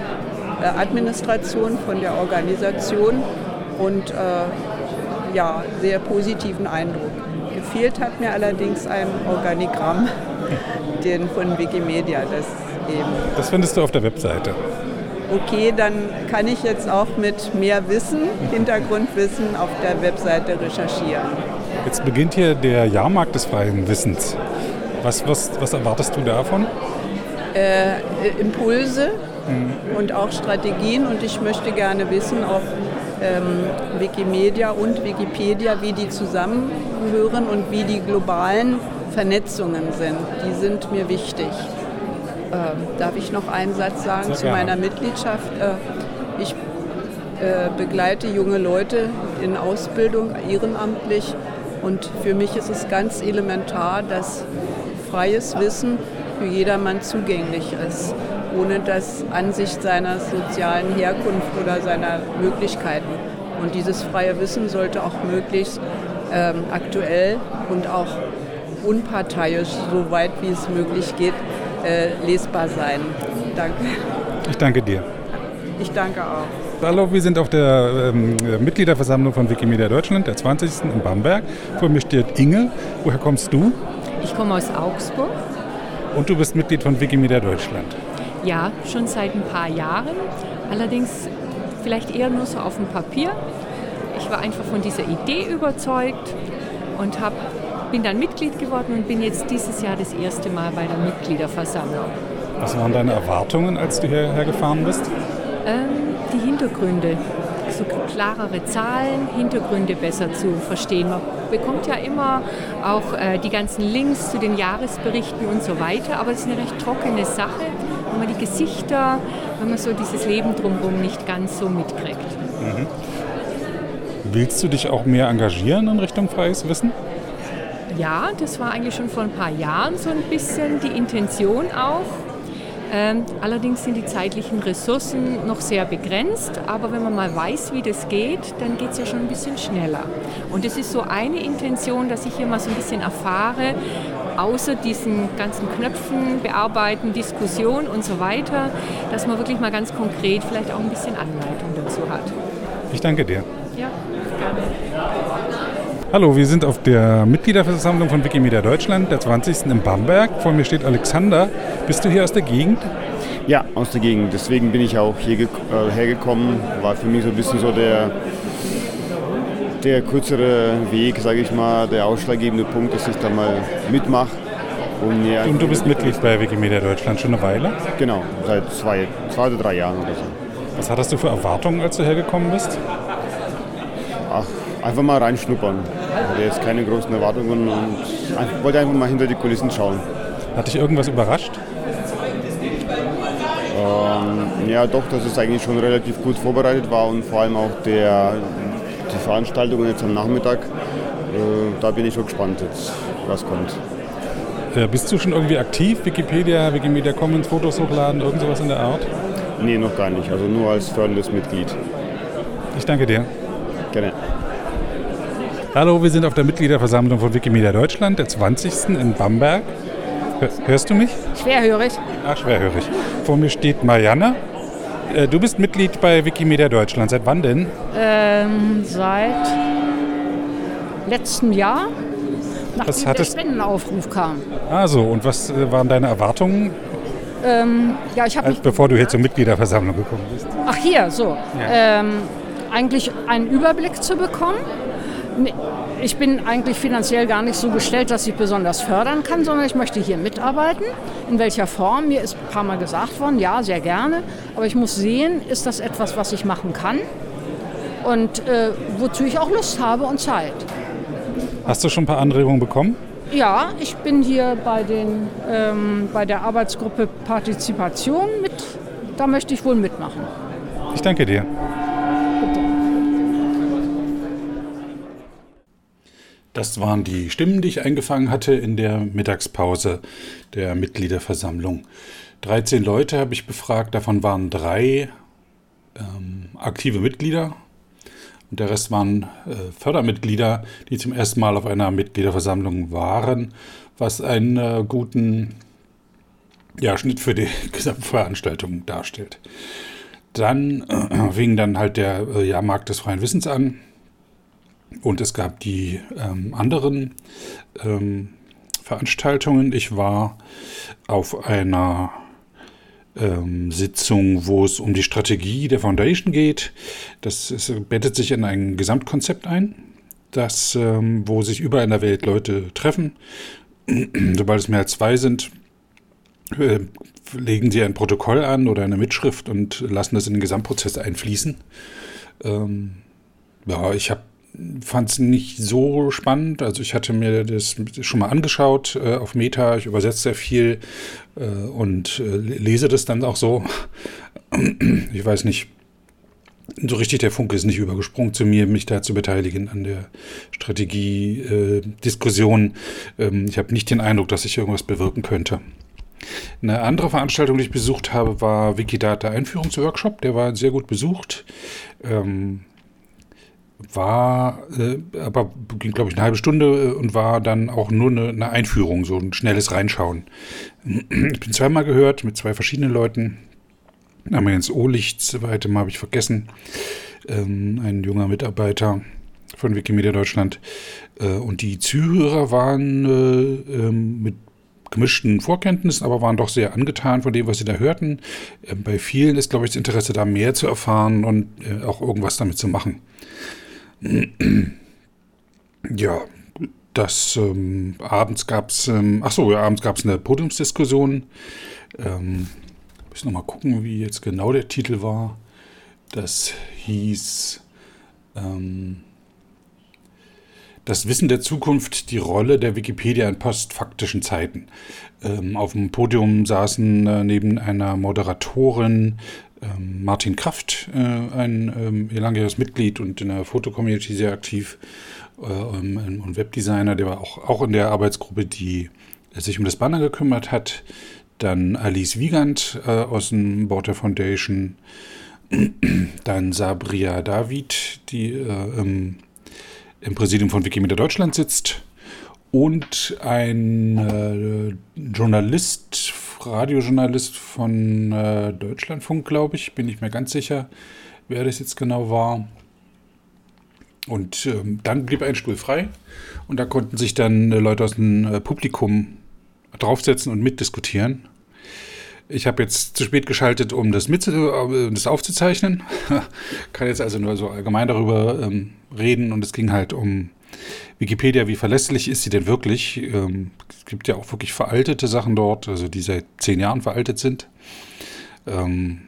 äh, Administration, von der Organisation und äh, ja, sehr positiven Eindruck. Gefehlt hat mir allerdings ein Organigramm den von Wikimedia. Das eben. Das findest du auf der Webseite. Okay, dann kann ich jetzt auch mit mehr Wissen, Hintergrundwissen auf der Webseite recherchieren. Jetzt beginnt hier der Jahrmarkt des freien Wissens. Was, was, was erwartest du davon? Äh, Impulse mhm. und auch Strategien und ich möchte gerne wissen, ob ähm, Wikimedia und Wikipedia, wie die zusammenhören und wie die globalen Vernetzungen sind. Die sind mir wichtig. Ähm, darf ich noch einen Satz sagen Sehr zu gerne. meiner Mitgliedschaft? Äh, ich äh, begleite junge Leute in Ausbildung ehrenamtlich und für mich ist es ganz elementar, dass freies Wissen für jedermann zugänglich ist, ohne das Ansicht seiner sozialen Herkunft oder seiner Möglichkeiten. Und dieses freie Wissen sollte auch möglichst ähm, aktuell und auch unparteiisch, so weit wie es möglich geht, äh, lesbar sein. Danke. Ich danke dir. Ich danke auch. Hallo, wir sind auf der ähm, Mitgliederversammlung von Wikimedia Deutschland, der 20. in Bamberg. Vor mir steht Inge. Woher kommst du? Ich komme aus Augsburg. Und du bist Mitglied von Wikimedia Deutschland? Ja, schon seit ein paar Jahren. Allerdings vielleicht eher nur so auf dem Papier. Ich war einfach von dieser Idee überzeugt und hab, bin dann Mitglied geworden und bin jetzt dieses Jahr das erste Mal bei der Mitgliederversammlung. Was waren deine Erwartungen, als du hierher gefahren bist? Ähm, die Hintergründe so klarere Zahlen, Hintergründe besser zu verstehen. Man bekommt ja immer auch äh, die ganzen Links zu den Jahresberichten und so weiter, aber es ist eine recht trockene Sache, wenn man die Gesichter, wenn man so dieses Leben drumherum nicht ganz so mitkriegt. Mhm. Willst du dich auch mehr engagieren in Richtung freies Wissen? Ja, das war eigentlich schon vor ein paar Jahren so ein bisschen die Intention auch. Ähm, allerdings sind die zeitlichen Ressourcen noch sehr begrenzt, aber wenn man mal weiß, wie das geht, dann geht es ja schon ein bisschen schneller. Und es ist so eine Intention, dass ich hier mal so ein bisschen erfahre, außer diesen ganzen Knöpfen, Bearbeiten, Diskussion und so weiter, dass man wirklich mal ganz konkret vielleicht auch ein bisschen Anleitung dazu hat. Ich danke dir. Ja, gerne. Hallo, wir sind auf der Mitgliederversammlung von Wikimedia Deutschland, der 20. in Bamberg. Vor mir steht Alexander. Bist du hier aus der Gegend? Ja, aus der Gegend. Deswegen bin ich auch hierher äh, hergekommen. War für mich so ein bisschen so der, der kürzere Weg, sage ich mal, der ausschlaggebende Punkt, dass ich da mal mitmache. Und, ja, und du bist Mitglied bei Wikimedia Deutschland schon eine Weile? Genau, seit zwei, zwei oder drei Jahren oder so. Was hattest du für Erwartungen, als du hergekommen bist? Ach, einfach mal reinschnuppern. Ich hatte jetzt keine großen Erwartungen und wollte einfach mal hinter die Kulissen schauen. Hat dich irgendwas überrascht? Ähm, ja, doch, dass es eigentlich schon relativ gut vorbereitet war und vor allem auch der, die Veranstaltungen jetzt am Nachmittag. Äh, da bin ich schon gespannt, jetzt, was kommt. Äh, bist du schon irgendwie aktiv? Wikipedia, Wikimedia Commons, Fotos hochladen, irgend sowas in der Art? Nee, noch gar nicht. Also nur als förderndes Mitglied. Ich danke dir. Gerne. Hallo, wir sind auf der Mitgliederversammlung von Wikimedia Deutschland, der 20. in Bamberg. Hörst du mich? Schwerhörig. Ach, schwerhörig. Vor mir steht Marianne. Äh, du bist Mitglied bei Wikimedia Deutschland. Seit wann denn? Ähm, seit letztem Jahr, nachdem was hattest... der Spendenaufruf kam. Also, und was äh, waren deine Erwartungen? Ähm, ja, ich habe mich... Bevor du hier zur Mitgliederversammlung gekommen bist. Ach, hier, so. Ja. Ähm, eigentlich einen Überblick zu bekommen ich bin eigentlich finanziell gar nicht so gestellt, dass ich besonders fördern kann, sondern ich möchte hier mitarbeiten. In welcher Form? Mir ist ein paar Mal gesagt worden, ja, sehr gerne. Aber ich muss sehen, ist das etwas, was ich machen kann und äh, wozu ich auch Lust habe und Zeit. Hast du schon ein paar Anregungen bekommen? Ja, ich bin hier bei, den, ähm, bei der Arbeitsgruppe Partizipation mit. Da möchte ich wohl mitmachen. Ich danke dir. Das waren die Stimmen, die ich eingefangen hatte in der Mittagspause der Mitgliederversammlung. 13 Leute habe ich befragt, davon waren drei ähm, aktive Mitglieder und der Rest waren äh, Fördermitglieder, die zum ersten Mal auf einer Mitgliederversammlung waren, was einen äh, guten ja, Schnitt für die Gesamtveranstaltung darstellt. Dann äh, fing dann halt der äh, Jahrmarkt des freien Wissens an und es gab die ähm, anderen ähm, Veranstaltungen. Ich war auf einer ähm, Sitzung, wo es um die Strategie der Foundation geht. Das ist, bettet sich in ein Gesamtkonzept ein, das, ähm, wo sich überall in der Welt Leute treffen. Sobald es mehr als zwei sind, äh, legen sie ein Protokoll an oder eine Mitschrift und lassen das in den Gesamtprozess einfließen. Ähm, ja, ich habe fand es nicht so spannend. Also ich hatte mir das schon mal angeschaut äh, auf Meta. Ich übersetze sehr viel äh, und äh, lese das dann auch so. Ich weiß nicht, so richtig der Funke ist nicht übergesprungen zu mir, mich da zu beteiligen an der Strategie-Diskussion. Ähm, ich habe nicht den Eindruck, dass ich irgendwas bewirken könnte. Eine andere Veranstaltung, die ich besucht habe, war Wikidata Einführungsworkshop. Der war sehr gut besucht. Ähm, war äh, aber ging, glaube ich, eine halbe Stunde äh, und war dann auch nur eine, eine, Einführung, so ein schnelles Reinschauen. Ich bin zweimal gehört mit zwei verschiedenen Leuten. Einmal Jens Ohlicht, zweite Mal habe ich vergessen. Ähm, ein junger Mitarbeiter von Wikimedia Deutschland. Äh, und die Zuhörer waren äh, ähm, mit gemischten Vorkenntnissen, aber waren doch sehr angetan von dem, was sie da hörten. Äh, bei vielen ist, glaube ich, das Interesse da mehr zu erfahren und äh, auch irgendwas damit zu machen. Ja, das ähm, abends gab es, ähm, ach so, ja, abends gab es eine Podiumsdiskussion. Ähm, muss noch mal gucken, wie jetzt genau der Titel war. Das hieß ähm, Das Wissen der Zukunft, die Rolle der Wikipedia in postfaktischen Zeiten. Ähm, auf dem Podium saßen äh, neben einer Moderatorin ähm, Martin Kraft, äh, ein ähm, langjähriges Mitglied und in der Fotocommunity sehr aktiv äh, ähm, und Webdesigner, der war auch, auch in der Arbeitsgruppe, die sich um das Banner gekümmert hat. Dann Alice Wiegand äh, aus dem Board der Foundation. Dann Sabria David, die äh, im, im Präsidium von Wikimedia Deutschland sitzt. Und ein äh, Journalist Radiojournalist von äh, Deutschlandfunk, glaube ich. Bin ich mir ganz sicher, wer das jetzt genau war. Und ähm, dann blieb ein Stuhl frei und da konnten sich dann äh, Leute aus dem äh, Publikum draufsetzen und mitdiskutieren. Ich habe jetzt zu spät geschaltet, um das, mit, äh, das aufzuzeichnen. Kann jetzt also nur so allgemein darüber ähm, reden und es ging halt um Wikipedia, wie verlässlich ist sie denn wirklich? Ähm, es gibt ja auch wirklich veraltete Sachen dort, also die seit zehn Jahren veraltet sind. Ähm,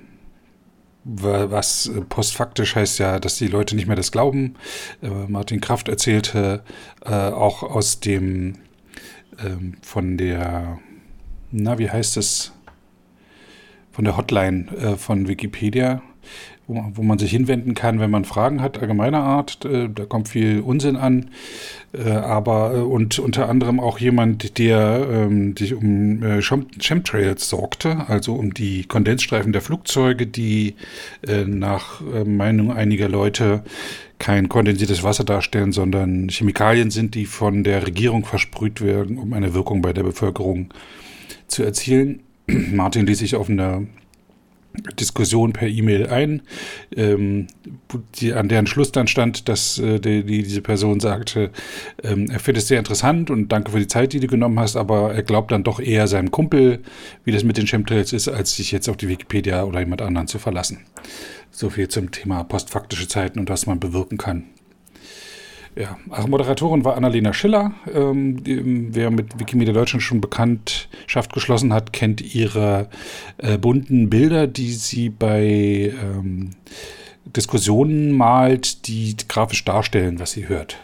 was postfaktisch heißt ja, dass die Leute nicht mehr das glauben. Äh, Martin Kraft erzählte äh, auch aus dem ähm, von der, na, wie heißt es? Von der Hotline äh, von Wikipedia wo, wo man sich hinwenden kann, wenn man Fragen hat, allgemeiner Art. Äh, da kommt viel Unsinn an. Äh, aber äh, und unter anderem auch jemand, der ähm, sich um äh, Chemtrails sorgte, also um die Kondensstreifen der Flugzeuge, die äh, nach Meinung einiger Leute kein kondensiertes Wasser darstellen, sondern Chemikalien sind, die von der Regierung versprüht werden, um eine Wirkung bei der Bevölkerung zu erzielen. Martin ließ sich auf einer Diskussion per E-Mail ein, ähm, die, an deren Schluss dann stand, dass äh, die, die, diese Person sagte, ähm, er findet es sehr interessant und danke für die Zeit, die du genommen hast, aber er glaubt dann doch eher seinem Kumpel, wie das mit den Chemtrails ist, als sich jetzt auf die Wikipedia oder jemand anderen zu verlassen. So viel zum Thema postfaktische Zeiten und was man bewirken kann. Ja, also Moderatorin war Annalena Schiller. Ähm, wer mit Wikimedia Deutschland schon Bekanntschaft geschlossen hat, kennt ihre äh, bunten Bilder, die sie bei ähm, Diskussionen malt, die grafisch darstellen, was sie hört.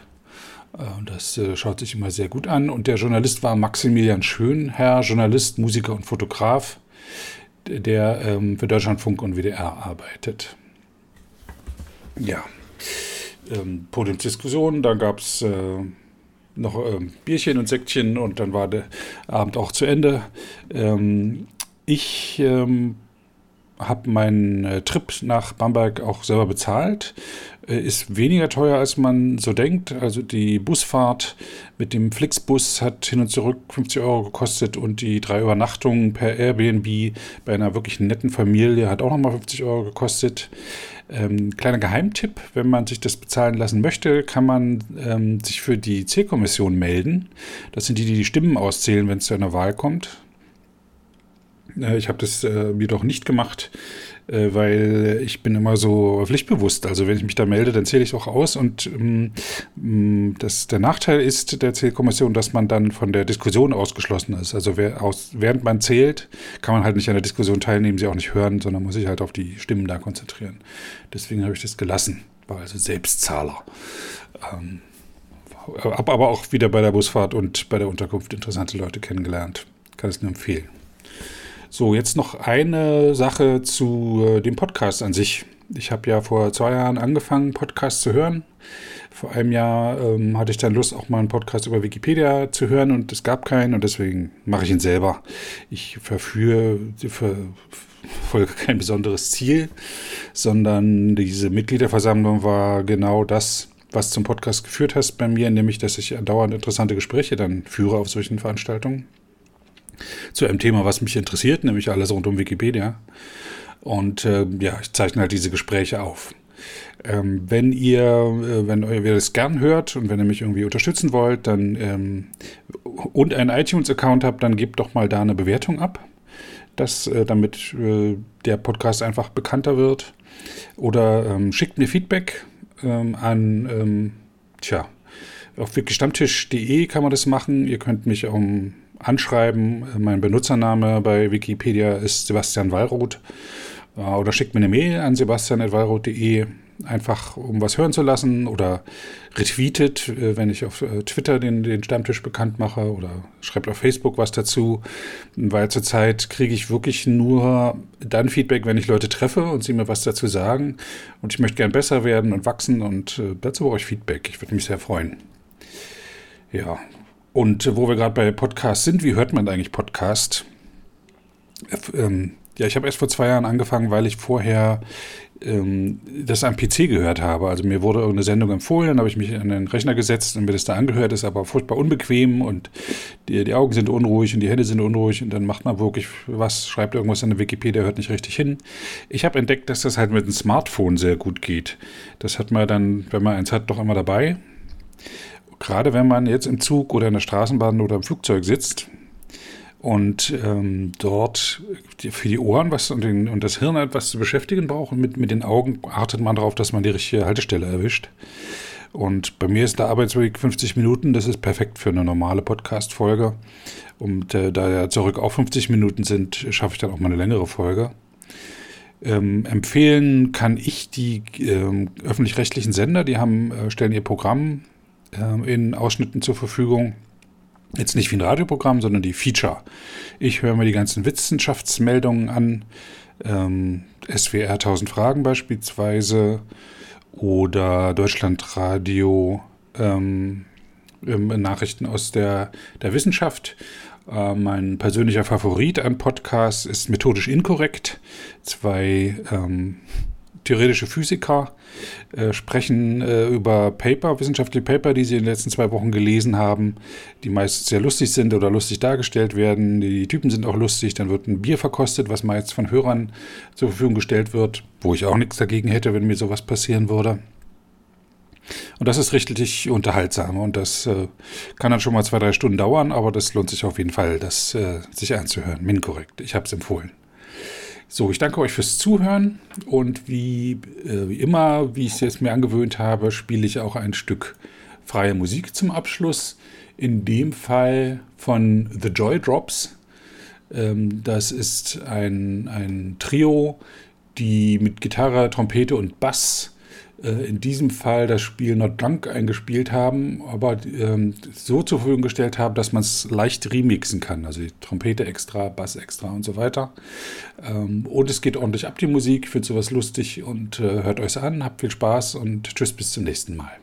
Äh, das äh, schaut sich immer sehr gut an. Und der Journalist war Maximilian Schönherr, Journalist, Musiker und Fotograf, der ähm, für Deutschlandfunk und WDR arbeitet. Ja ähm, Podiumsdiskussion, dann gab es äh, noch ähm, Bierchen und Säckchen und dann war der Abend auch zu Ende. Ähm, ich ähm, habe meinen äh, Trip nach Bamberg auch selber bezahlt. Äh, ist weniger teuer, als man so denkt. Also die Busfahrt mit dem Flixbus hat hin und zurück 50 Euro gekostet und die drei Übernachtungen per Airbnb bei einer wirklich netten Familie hat auch nochmal 50 Euro gekostet. Ähm, kleiner Geheimtipp, wenn man sich das bezahlen lassen möchte, kann man ähm, sich für die Zählkommission melden. Das sind die, die die Stimmen auszählen, wenn es zu einer Wahl kommt. Äh, ich habe das äh, jedoch nicht gemacht, weil ich bin immer so pflichtbewusst. Also wenn ich mich da melde, dann zähle ich auch aus. Und ähm, das, der Nachteil ist der Zählkommission, dass man dann von der Diskussion ausgeschlossen ist. Also aus, während man zählt, kann man halt nicht an der Diskussion teilnehmen, sie auch nicht hören, sondern muss sich halt auf die Stimmen da konzentrieren. Deswegen habe ich das gelassen. War also Selbstzahler. Ähm, habe aber auch wieder bei der Busfahrt und bei der Unterkunft interessante Leute kennengelernt. Kann es nur empfehlen. So, jetzt noch eine Sache zu äh, dem Podcast an sich. Ich habe ja vor zwei Jahren angefangen, Podcasts zu hören. Vor einem Jahr ähm, hatte ich dann Lust, auch mal einen Podcast über Wikipedia zu hören und es gab keinen und deswegen mache ich ihn selber. Ich verführe, verfolge kein besonderes Ziel, sondern diese Mitgliederversammlung war genau das, was zum Podcast geführt hast bei mir, nämlich dass ich dauernd interessante Gespräche dann führe auf solchen Veranstaltungen zu einem Thema, was mich interessiert, nämlich alles rund um Wikipedia. Und äh, ja, ich zeichne halt diese Gespräche auf. Ähm, wenn ihr, äh, wenn ihr das gern hört und wenn ihr mich irgendwie unterstützen wollt, dann ähm, und einen iTunes-Account habt, dann gebt doch mal da eine Bewertung ab, dass, äh, damit äh, der Podcast einfach bekannter wird. Oder ähm, schickt mir Feedback ähm, an, ähm, tja, auf wikstammtisch.de kann man das machen. Ihr könnt mich um anschreiben. Mein Benutzername bei Wikipedia ist Sebastian Wallroth. Äh, oder schickt mir eine Mail an sebastian.wallroth.de, einfach um was hören zu lassen. Oder retweetet, äh, wenn ich auf äh, Twitter den, den Stammtisch bekannt mache. Oder schreibt auf Facebook was dazu. Weil zurzeit kriege ich wirklich nur dann Feedback, wenn ich Leute treffe und sie mir was dazu sagen. Und ich möchte gern besser werden und wachsen. Und dazu brauche ich Feedback. Ich würde mich sehr freuen. Ja, und wo wir gerade bei Podcasts sind, wie hört man eigentlich Podcast? Ähm, ja, ich habe erst vor zwei Jahren angefangen, weil ich vorher ähm, das am PC gehört habe. Also mir wurde irgendeine Sendung empfohlen, dann habe ich mich an den Rechner gesetzt und mir das da angehört, ist aber furchtbar unbequem und die, die Augen sind unruhig und die Hände sind unruhig und dann macht man wirklich was, schreibt irgendwas in der Wikipedia, hört nicht richtig hin. Ich habe entdeckt, dass das halt mit dem Smartphone sehr gut geht. Das hat man dann, wenn man eins hat, doch immer dabei. Gerade wenn man jetzt im Zug oder in der Straßenbahn oder im Flugzeug sitzt und ähm, dort für die Ohren was und, den, und, das Hirn etwas zu beschäftigen braucht und mit, mit den Augen achtet man darauf, dass man die richtige Haltestelle erwischt. Und bei mir ist der Arbeitsweg 50 Minuten, das ist perfekt für eine normale Podcast-Folge. Und äh, da ja zurück auf 50 Minuten sind, schaffe ich dann auch mal eine längere Folge. Ähm, empfehlen kann ich die ähm, öffentlich-rechtlichen Sender, die haben, äh, stellen ihr Programm ähm, in Ausschnitten zur Verfügung. Jetzt nicht wie ein Radioprogramm, sondern die Feature. Ich höre mir die ganzen Wissenschaftsmeldungen an. Ähm, SWR 1000 Fragen beispielsweise oder Deutschlandradio ähm, ähm, Nachrichten aus der, der Wissenschaft. Äh, mein persönlicher Favorit an Podcasts ist methodisch inkorrekt. Zwei ähm, theoretische Physiker äh, sprechen äh, über Paper, wissenschaftliche Paper, die sie in den letzten zwei Wochen gelesen haben, die meist sehr lustig sind oder lustig dargestellt werden. Die Typen sind auch lustig. Dann wird ein Bier verkostet, was meist von Hörern zur Verfügung gestellt wird, wo ich auch nichts dagegen hätte, wenn mir sowas passieren würde. Und das ist richtig unterhaltsam und das äh, kann dann schon mal zwei, drei Stunden dauern, aber das lohnt sich auf jeden Fall, das äh, sich anzuhören. Minkorrekt. Ich habe es empfohlen. So, ich danke euch fürs Zuhören und wie, äh, wie immer, wie ich es jetzt mir angewöhnt habe, spiele ich auch ein Stück freie Musik zum Abschluss. In dem Fall von The Joy Drops. Ähm, das ist ein, ein Trio, die mit Gitarre, Trompete und Bass in diesem Fall das Spiel Not Drunk eingespielt haben, aber ähm, so zur Verfügung gestellt haben, dass man es leicht remixen kann. Also die Trompete extra, Bass extra und so weiter. Ähm, und es geht ordentlich ab, die Musik. Ich finde sowas lustig und äh, hört euch an. Habt viel Spaß und tschüss bis zum nächsten Mal.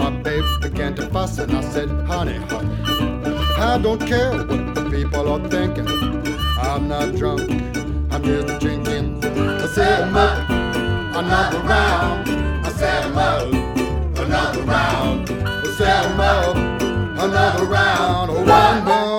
My babe began to fuss and I said, honey, hush. I don't care what the people are thinking. I'm not drunk, I'm just drinking. I 'em up, another round. I 'em up, another round. I 'em up, another round. Oh, one more.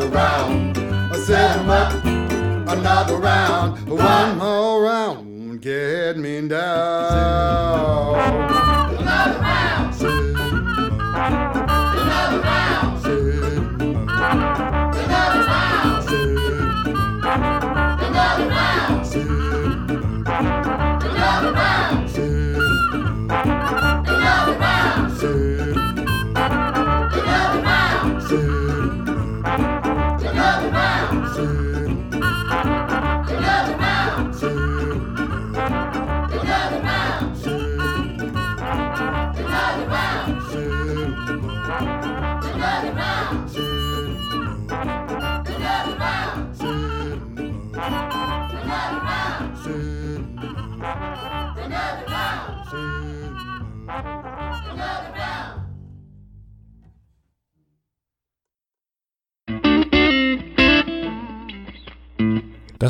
Another round. I said more, another round.